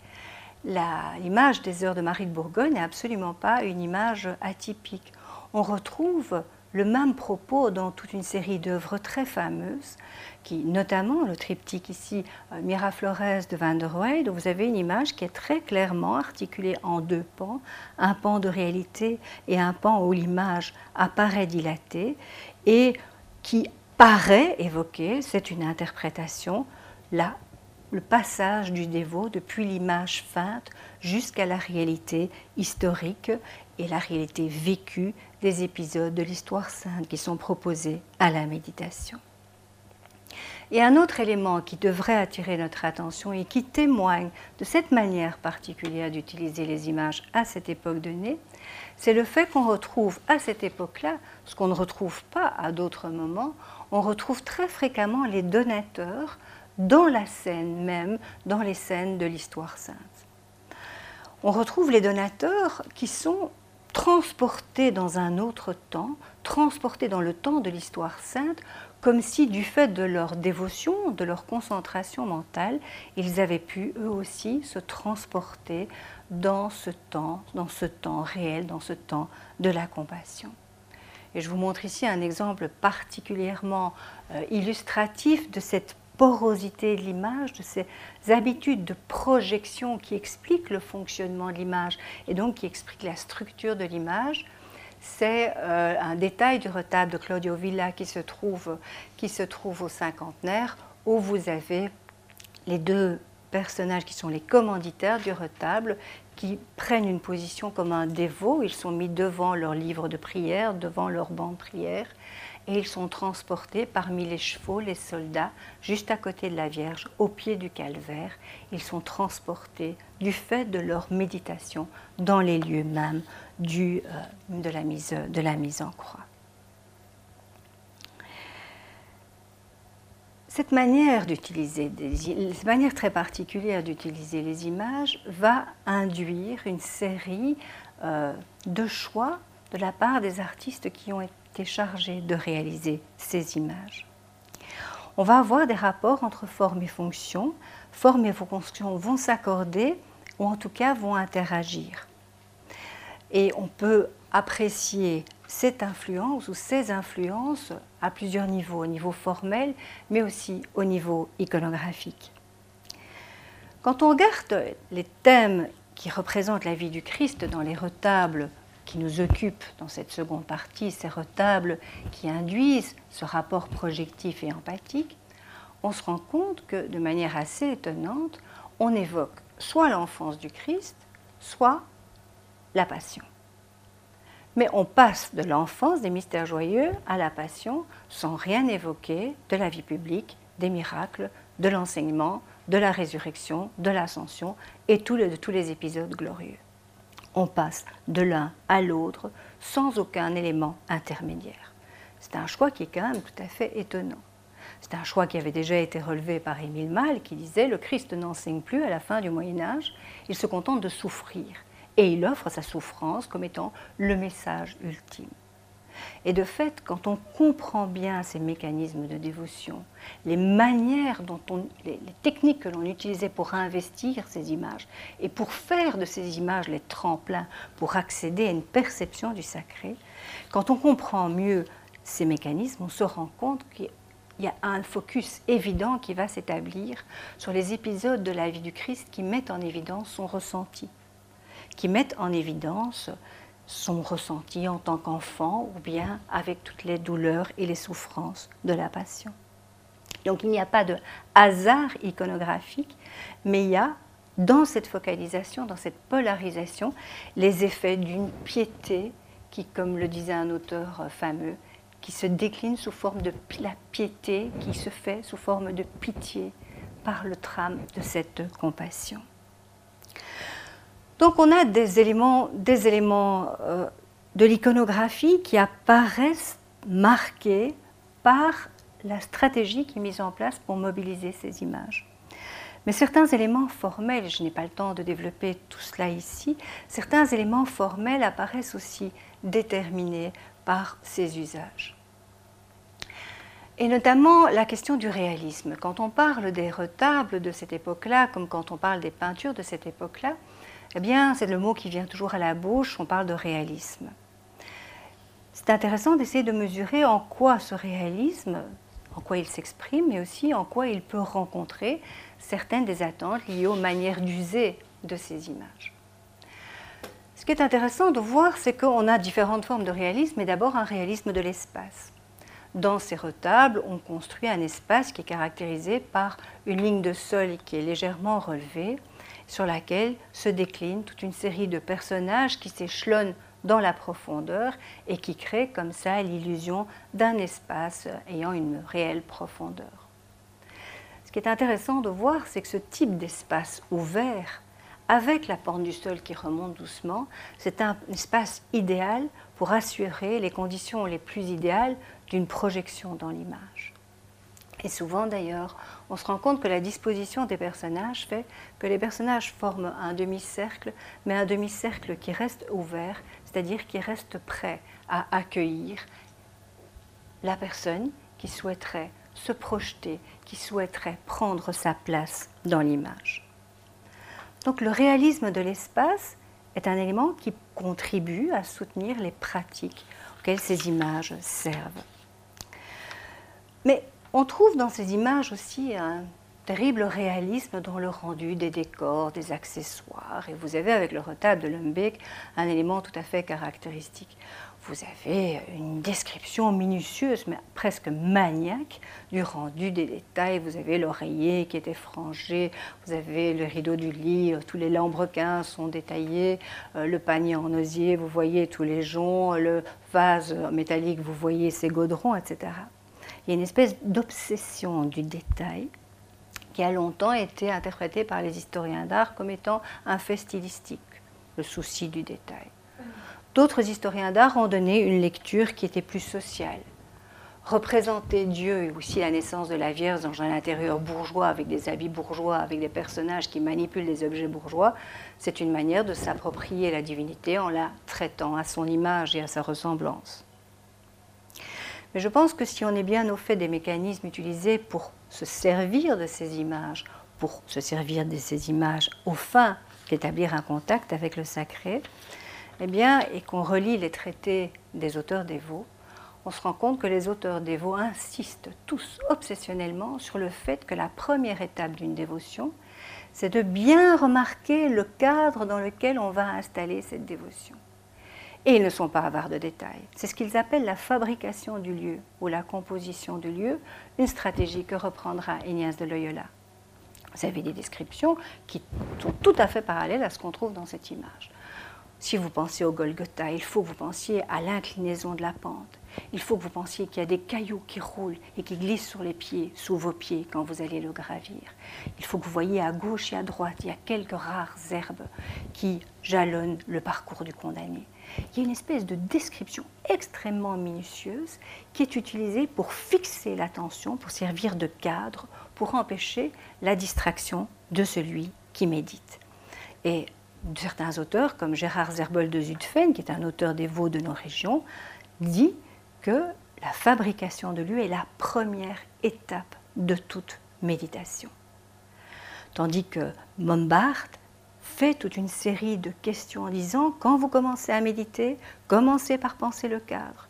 l'image des heures de Marie de Bourgogne n'est absolument pas une image atypique. On retrouve le même propos dans toute une série d'œuvres très fameuses, qui, notamment le triptyque ici, euh, Miraflores de Van der Weyde, où vous avez une image qui est très clairement articulée en deux pans, un pan de réalité et un pan où l'image apparaît dilatée et qui paraît évoquer, c'est une interprétation, la le passage du dévot depuis l'image feinte jusqu'à la réalité historique et la réalité vécue des épisodes de l'histoire sainte qui sont proposés à la méditation. Et un autre élément qui devrait attirer notre attention et qui témoigne de cette manière particulière d'utiliser les images à cette époque donnée, c'est le fait qu'on retrouve à cette époque-là, ce qu'on ne retrouve pas à d'autres moments, on retrouve très fréquemment les donateurs dans la scène même, dans les scènes de l'histoire sainte. On retrouve les donateurs qui sont transportés dans un autre temps, transportés dans le temps de l'histoire sainte, comme si du fait de leur dévotion, de leur concentration mentale, ils avaient pu eux aussi se transporter dans ce temps, dans ce temps réel, dans ce temps de la compassion. Et je vous montre ici un exemple particulièrement euh, illustratif de cette porosité de l'image, de ces habitudes de projection qui expliquent le fonctionnement de l'image et donc qui expliquent la structure de l'image. C'est euh, un détail du retable de Claudio Villa qui se trouve, qui se trouve au cinquantenaire, où vous avez les deux personnages qui sont les commanditaires du retable, qui prennent une position comme un dévot. Ils sont mis devant leur livre de prière, devant leur banc de prière, et ils sont transportés parmi les chevaux, les soldats, juste à côté de la Vierge, au pied du calvaire. Ils sont transportés du fait de leur méditation dans les lieux mêmes euh, de, la mise, en croix. cette manière d'utiliser, cette manière très particulière d'utiliser les images va induire une série euh, de choix de la part des artistes qui ont été chargés de réaliser ces images. On va avoir des rapports entre forme et fonction. Forme et fonction vont s'accorder ou en tout cas vont interagir. Et on peut apprécier cette influence ou ces influences à plusieurs niveaux, au niveau formel, mais aussi au niveau iconographique. Quand on regarde les thèmes qui représentent la vie du Christ dans les retables qui nous occupent dans cette seconde partie, ces retables qui induisent ce rapport projectif et empathique, on se rend compte que de manière assez étonnante, on évoque soit l'enfance du Christ, soit la passion. Mais on passe de l'enfance des mystères joyeux à la passion sans rien évoquer de la vie publique, des miracles, de l'enseignement, de la résurrection, de l'ascension et de tous les épisodes glorieux. On passe de l'un à l'autre sans aucun élément intermédiaire. C'est un choix qui est quand même tout à fait étonnant. C'est un choix qui avait déjà été relevé par Émile Malle qui disait Le Christ n'enseigne plus à la fin du Moyen Âge, il se contente de souffrir et il offre sa souffrance comme étant le message ultime. Et de fait, quand on comprend bien ces mécanismes de dévotion, les manières dont on, les, techniques que l'on utilisait pour investir ces images et pour faire de ces images les tremplins pour accéder à une perception du sacré, quand on comprend mieux ces mécanismes, on se rend compte qu'il y a un focus évident qui va s'établir sur les épisodes de la vie du Christ qui mettent en évidence son ressenti qui mettent en évidence son ressenti en tant qu'enfant ou bien avec toutes les douleurs et les souffrances de la passion. Donc il n'y a pas de hasard iconographique, mais il y a dans cette focalisation, dans cette polarisation, les effets d'une piété qui, comme le disait un auteur fameux, qui se décline sous forme de la piété, qui se fait sous forme de pitié par le trame de cette compassion. Donc on a des éléments, des éléments euh, de l'iconographie qui apparaissent marqués par la stratégie qui est mise en place pour mobiliser ces images. Mais certains éléments formels, je n'ai pas le temps de développer tout cela ici, certains éléments formels apparaissent aussi déterminés par ces usages. Et notamment la question du réalisme. Quand on parle des retables de cette époque-là, comme quand on parle des peintures de cette époque-là, eh bien, c'est le mot qui vient toujours à la bouche, on parle de réalisme. C'est intéressant d'essayer de mesurer en quoi ce réalisme, en quoi il s'exprime, mais aussi en quoi il peut rencontrer certaines des attentes liées aux manières d'user de ces images. Ce qui est intéressant de voir, c'est qu'on a différentes formes de réalisme, et d'abord un réalisme de l'espace. Dans ces retables, on construit un espace qui est caractérisé par une ligne de sol qui est légèrement relevée, sur laquelle se décline toute une série de personnages qui s'échelonnent dans la profondeur et qui créent comme ça l'illusion d'un espace ayant une réelle profondeur. Ce qui est intéressant de voir, c'est que ce type d'espace ouvert, avec la porte du sol qui remonte doucement, c'est un espace idéal pour assurer les conditions les plus idéales d'une projection dans l'image. Et souvent d'ailleurs, on se rend compte que la disposition des personnages fait que les personnages forment un demi-cercle, mais un demi-cercle qui reste ouvert, c'est-à-dire qui reste prêt à accueillir la personne qui souhaiterait se projeter, qui souhaiterait prendre sa place dans l'image. Donc le réalisme de l'espace est un élément qui contribue à soutenir les pratiques auxquelles ces images servent. Mais on trouve dans ces images aussi un terrible réalisme dans le rendu des décors, des accessoires. Et vous avez avec le retable de Lumbeck un élément tout à fait caractéristique. Vous avez une description minutieuse, mais presque maniaque, du rendu des détails. Vous avez l'oreiller qui était frangé, vous avez le rideau du lit, tous les lambrequins sont détaillés, euh, le panier en osier, vous voyez tous les joncs, le vase métallique, vous voyez ses godrons, etc il y a une espèce d'obsession du détail qui a longtemps été interprétée par les historiens d'art comme étant un fait stylistique, le souci du détail. D'autres historiens d'art ont donné une lecture qui était plus sociale. représenter Dieu et aussi la naissance de la Vierge dans un intérieur bourgeois, avec des habits bourgeois, avec des personnages qui manipulent des objets bourgeois, c'est une manière de s'approprier la divinité en la traitant à son image et à sa ressemblance. Mais je pense que si on est bien au fait des mécanismes utilisés pour se servir de ces images, pour se servir de ces images aux fins d'établir un contact avec le sacré, eh bien, et qu'on relit les traités des auteurs dévots, on se rend compte que les auteurs dévots insistent tous obsessionnellement sur le fait que la première étape d'une dévotion, c'est de bien remarquer le cadre dans lequel on va installer cette dévotion. Et ils ne sont pas avares de détails. C'est ce qu'ils appellent la fabrication du lieu ou la composition du lieu, une stratégie que reprendra Ignace de Loyola. Vous avez des descriptions qui sont tout à fait parallèles à ce qu'on trouve dans cette image. Si vous pensez au Golgotha, il faut que vous pensiez à l'inclinaison de la pente. Il faut que vous pensiez qu'il y a des cailloux qui roulent et qui glissent sur les pieds, sous vos pieds, quand vous allez le gravir. Il faut que vous voyez à gauche et à droite, il y a quelques rares herbes qui jalonnent le parcours du condamné. Il y a une espèce de description extrêmement minutieuse qui est utilisée pour fixer l'attention, pour servir de cadre, pour empêcher la distraction de celui qui médite. Et certains auteurs, comme Gérard Zerbol de Zutphen, qui est un auteur des veaux de nos régions, dit que la fabrication de lieu est la première étape de toute méditation. Tandis que Mombart fait toute une série de questions en disant, quand vous commencez à méditer, commencez par penser le cadre.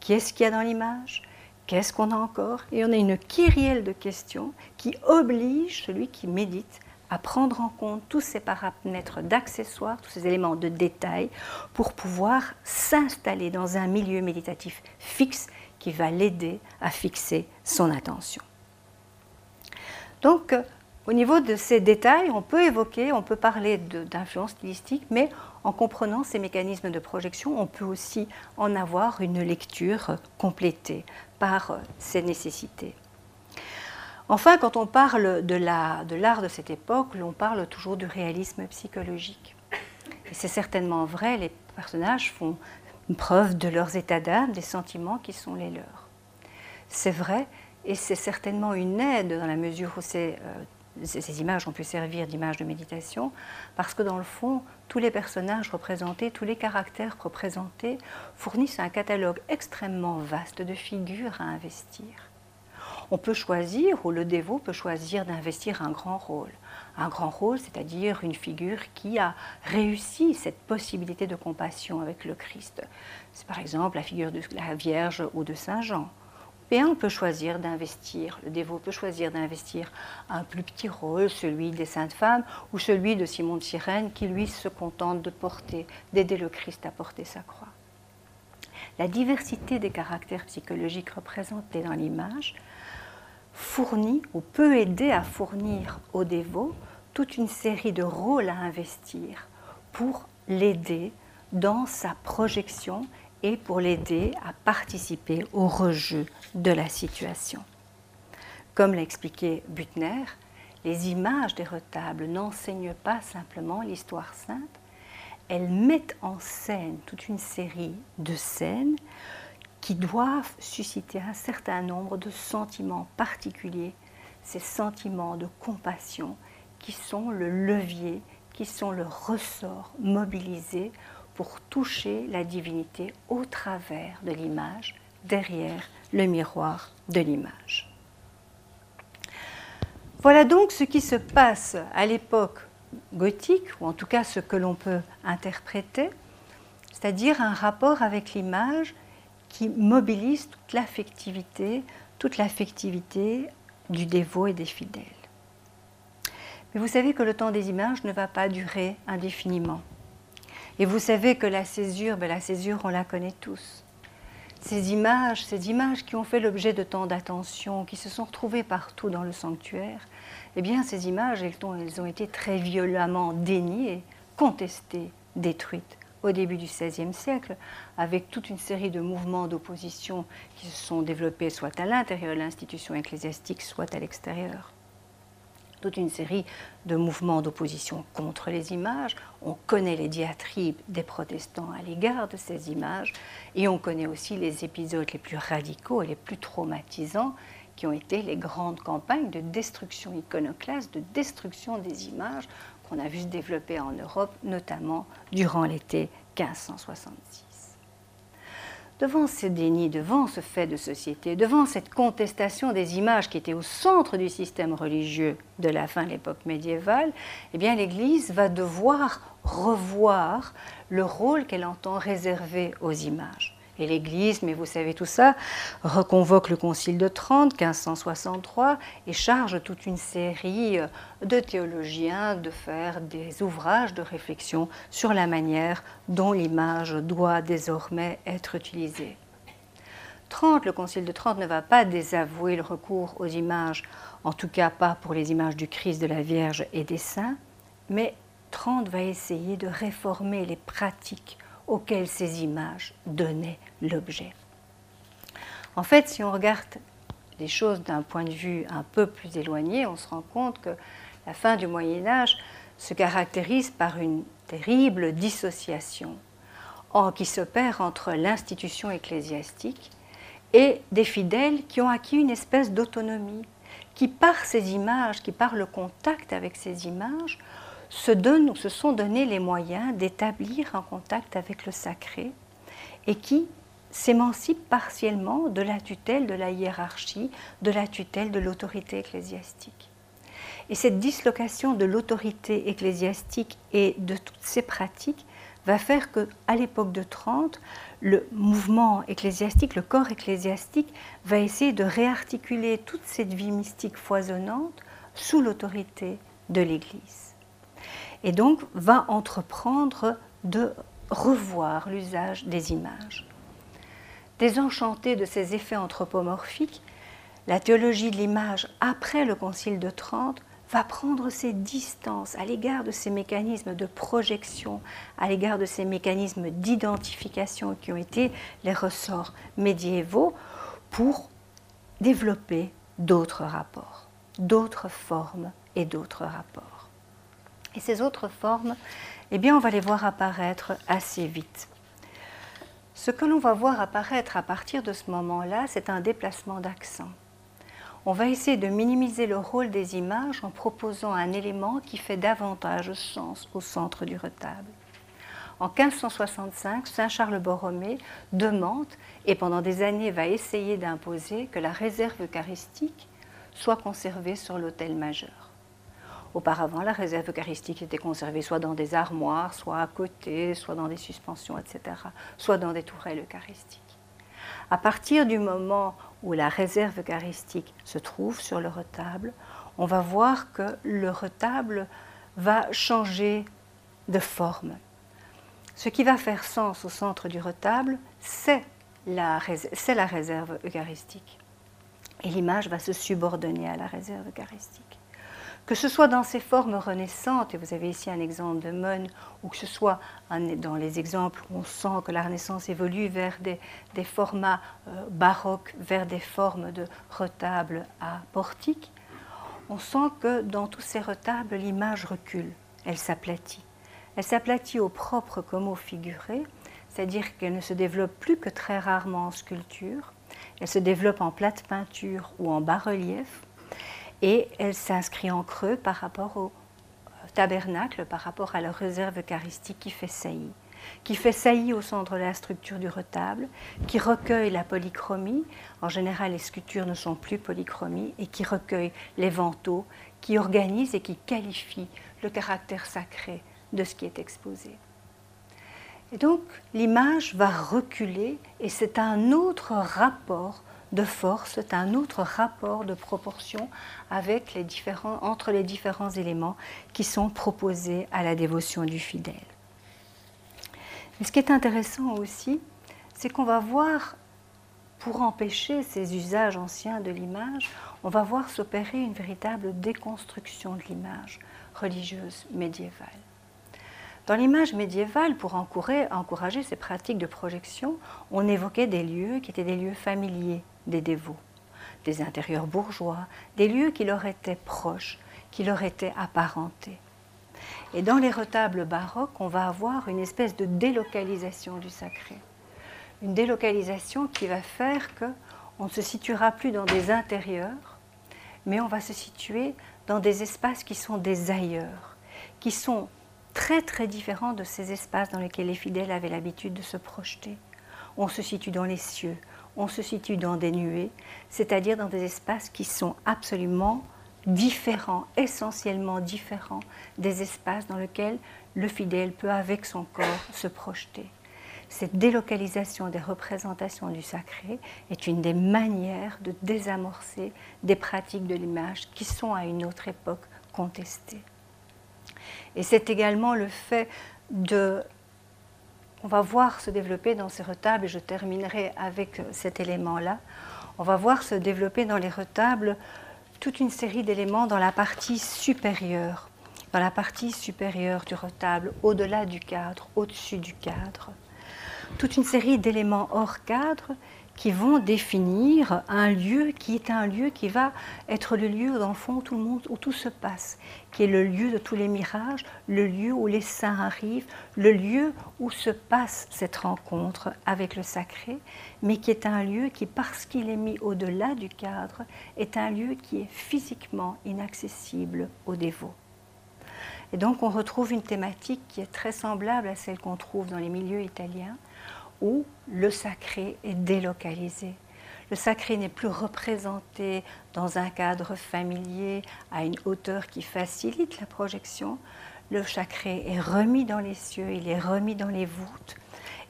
Qu'est-ce qu'il y a dans l'image? Qu'est-ce qu'on a encore? Et on a une kyrielle de questions qui oblige celui qui médite à prendre en compte tous ces paramètres d'accessoires, tous ces éléments de détail, pour pouvoir s'installer dans un milieu méditatif fixe qui va l'aider à fixer son attention. Donc, au niveau de ces détails, on peut évoquer, on peut parler d'influence stylistique, mais en comprenant ces mécanismes de projection, on peut aussi en avoir une lecture complétée par ces nécessités. Enfin, quand on parle de l'art de, cette époque, l'on parle toujours du réalisme psychologique. C'est certainement vrai, les personnages font preuve de leurs états d'âme, des sentiments qui sont les leurs. C'est vrai, et c'est certainement une aide dans la mesure où ces, euh, ces images ont pu servir d'images de méditation, parce que dans le fond, tous les personnages représentés, tous les caractères représentés fournissent un catalogue extrêmement vaste de figures à investir on peut choisir, ou le dévot peut choisir d'investir un grand rôle. Un grand rôle, c'est-à-dire une figure qui a réussi cette possibilité de compassion avec le Christ. C'est par exemple la figure de la Vierge ou de Saint Jean. Et on peut choisir d'investir, le dévot peut choisir d'investir un plus petit rôle, celui des saintes femmes ou celui de Simon de Cyrène qui lui se contente de porter, d'aider le Christ à porter sa croix. La diversité des caractères psychologiques représentés dans l'image fournit ou peut aider à fournir au dévot toute une série de rôles à investir pour l'aider dans sa projection et pour l'aider à participer au rejeu de la situation. Comme l'a expliqué Butner, les images des retables n'enseignent pas simplement l'histoire sainte, elles mettent en scène toute une série de scènes qui doivent susciter un certain nombre de sentiments particuliers, ces sentiments de compassion qui sont le levier, qui sont le ressort mobilisé pour toucher la divinité au travers de l'image, derrière le miroir de l'image. Voilà donc ce qui se passe à l'époque gothique, ou en tout cas ce que l'on peut interpréter, c'est-à-dire un rapport avec l'image qui mobilise toute l'affectivité, toute l'affectivité du dévot et des fidèles. Mais vous savez que le temps des images ne va pas durer indéfiniment. Et vous savez que la césure, ben la césure, on la connaît tous. Ces images, ces images qui ont fait l'objet de tant d'attention, qui se sont retrouvées partout dans le sanctuaire, eh bien, ces images, elles elles ont été très violemment déniées, contestées, détruites au début du XVIe siècle, avec toute une série de mouvements d'opposition qui se sont développés soit à l'intérieur de l'institution ecclésiastique, soit à l'extérieur. Toute une série de mouvements d'opposition contre les images. On connaît les diatribes des protestants à l'égard de ces images et on connaît aussi les épisodes les plus radicaux et les plus traumatisants qui ont été les grandes campagnes de destruction iconoclaste, de destruction des images qu'on a vu se développer en Europe, notamment durant l'été 1566 devant ce déni, devant ce fait de société, devant cette contestation des images qui étaient au centre du système religieux de la fin de l'époque médiévale, eh bien l'Église va devoir revoir le rôle qu'elle entend réserver aux images et l'Église, mais vous savez tout ça, reconvoque le Concile de Trente, 1563, et charge toute une série euh, de théologiens de faire des ouvrages de réflexion sur la manière dont l'image doit désormais être utilisée. Trente, le Concile de Trente ne va pas désavouer le recours aux images, en tout cas pas pour les images du Christ, de la Vierge et des saints, mais Trente va essayer de réformer les pratiques auxquelles ces images donnaient l'objet. En fait, si on regarde les choses d'un point de vue un peu plus éloigné, on se rend compte que la fin du Moyen Âge se caractérise par une terrible dissociation qui s'opère entre l'institution ecclésiastique et des fidèles qui ont acquis une espèce d'autonomie, qui par ces images, qui par le contact avec ces images, se donnent se sont donné les moyens d'établir un contact avec le sacré et qui s'émancipent partiellement de la tutelle de la hiérarchie, de la tutelle de l'autorité ecclésiastique. Et cette dislocation de l'autorité ecclésiastique et de toutes ces pratiques va faire que, à l'époque de Trente, le mouvement ecclésiastique, le corps ecclésiastique, va essayer de réarticuler toute cette vie mystique foisonnante sous l'autorité de l'Église et donc va entreprendre de revoir l'usage des images. Désenchanté de ces effets anthropomorphiques, la théologie de l'image après le Concile de Trente va prendre ses distances à l'égard de ces mécanismes de projection, à l'égard de ces mécanismes d'identification qui ont été les ressorts médiévaux pour développer d'autres rapports, d'autres formes et d'autres rapports. Et ces autres formes, eh bien, on va les voir apparaître assez vite. Ce que l'on va voir apparaître à partir de ce moment-là, c'est un déplacement d'accent. On va essayer de minimiser le rôle des images en proposant un élément qui fait davantage sens au centre du retable. En 1565, Saint Charles Borromée demande, et pendant des années va essayer d'imposer, que la réserve eucharistique soit conservée sur l'autel majeur. Auparavant, la réserve eucharistique était conservée soit dans des armoires, soit à côté, soit dans des suspensions, etc., soit dans des tourelles eucharistiques. À partir du moment où la réserve eucharistique se trouve sur le retable, on va voir que le retable va changer de forme. Ce qui va faire sens au centre du retable, c'est la, réserve eucharistique. Et l'image va se subordonner à la réserve eucharistique que ce soit dans ses formes renaissantes, et vous avez ici un exemple de Mon, ou que ce soit dans les exemples où on sent que la Renaissance évolue vers des, formats euh, baroques, vers des formes de retables à portique, on sent que dans tous ces retables, l'image recule, elle s'aplatit. Elle s'aplatit au propre comme au figuré, c'est-à-dire qu'elle ne se développe plus que très rarement en sculpture, elle se développe en plate peinture ou en bas-relief, et elle s'inscrit en creux par rapport au tabernacle, par rapport à la réserve eucharistique qui fait saillie qui fait saillie au centre de la structure du retable, qui recueille la polychromie. En général, les sculptures ne sont plus polychromies et qui recueille les vantaux, qui organise et qui qualifie le caractère sacré de ce qui est exposé. Et donc, l'image va reculer et c'est un autre rapport de force, c'est un autre rapport de proportion avec les différents, entre les différents éléments qui sont proposés à la dévotion du fidèle. Mais ce qui est intéressant aussi, c'est qu'on va voir, pour empêcher ces usages anciens de l'image, on va voir s'opérer une véritable déconstruction de l'image religieuse médiévale. Dans l'image médiévale, pour encourager ces pratiques de projection, on évoquait des lieux qui étaient des lieux familiers des dévots, des intérieurs bourgeois, des lieux qui leur étaient proches, qui leur étaient apparentés. Et dans les retables baroques, on va avoir une espèce de délocalisation du sacré. Une délocalisation qui va faire qu'on ne se situera plus dans des intérieurs, mais on va se situer dans des espaces qui sont des ailleurs, qui sont très très différents de ces espaces dans lesquels les fidèles avaient l'habitude de se projeter. On se situe dans les cieux, on se situe dans des nuées, c'est-à-dire dans des espaces qui sont absolument différents, essentiellement différents des espaces dans lesquels le fidèle peut avec son corps se projeter. Cette délocalisation des représentations du sacré est une des manières de désamorcer des pratiques de l'image qui sont à une autre époque contestées. Et c'est également le fait de... On va voir se développer dans ces retables, et je terminerai avec cet élément-là, on va voir se développer dans les retables toute une série d'éléments dans la partie supérieure, dans la partie supérieure du retable, au-delà du cadre, au-dessus du cadre. Toute une série d'éléments hors cadre qui vont définir un lieu qui est un lieu qui va être le lieu dans où tout le monde, où tout se passe, qui est le lieu de tous les mirages, le lieu où les saints arrivent, le lieu où se passe cette rencontre avec le sacré, mais qui est un lieu qui, parce qu'il est mis au-delà du cadre, est un lieu qui est physiquement inaccessible aux dévots. Et donc on retrouve une thématique qui est très semblable à celle qu'on trouve dans les milieux italiens, où le sacré est délocalisé. Le sacré n'est plus représenté dans un cadre familier à une hauteur qui facilite la projection. Le sacré est remis dans les cieux, il est remis dans les voûtes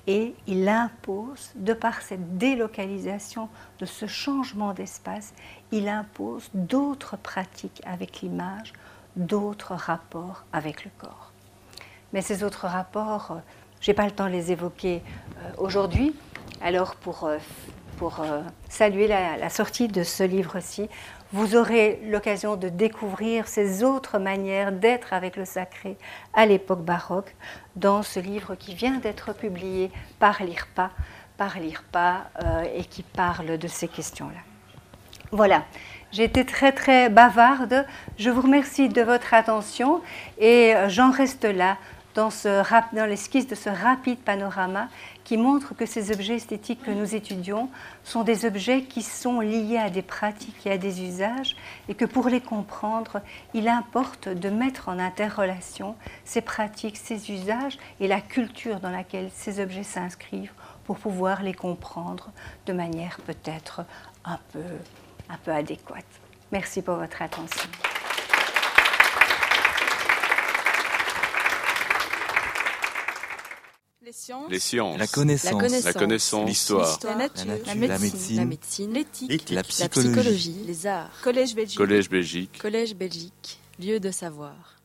et il impose, de par cette délocalisation, de ce changement d'espace, il impose d'autres pratiques avec l'image, d'autres rapports avec le corps. Mais ces autres rapports je n'ai pas le temps de les évoquer euh, aujourd'hui. Alors pour, euh, euh, saluer la, sortie de ce livre-ci, vous aurez l'occasion de découvrir ces autres manières d'être avec le sacré à l'époque baroque dans ce livre qui vient d'être publié par l'IRPA, par l'IRPA et qui parle de ces questions-là. Voilà, j'ai été très très bavarde. Je vous remercie de votre attention et j'en reste là dans, l'esquisse de ce rapide panorama qui montre que ces objets esthétiques que nous étudions sont des objets qui sont liés à des pratiques et à des usages et que pour les comprendre, il importe de mettre en interrelation ces pratiques, ces usages et la culture dans laquelle ces objets s'inscrivent pour pouvoir les comprendre de manière peut-être un peu, un peu adéquate. Merci pour votre attention. Les sciences, la connaissance, la connaissance, l'histoire, la, nature, la médecine, l'éthique, la, psychologie, les arts, collège Belgique, collège Belgique, lieu de savoir.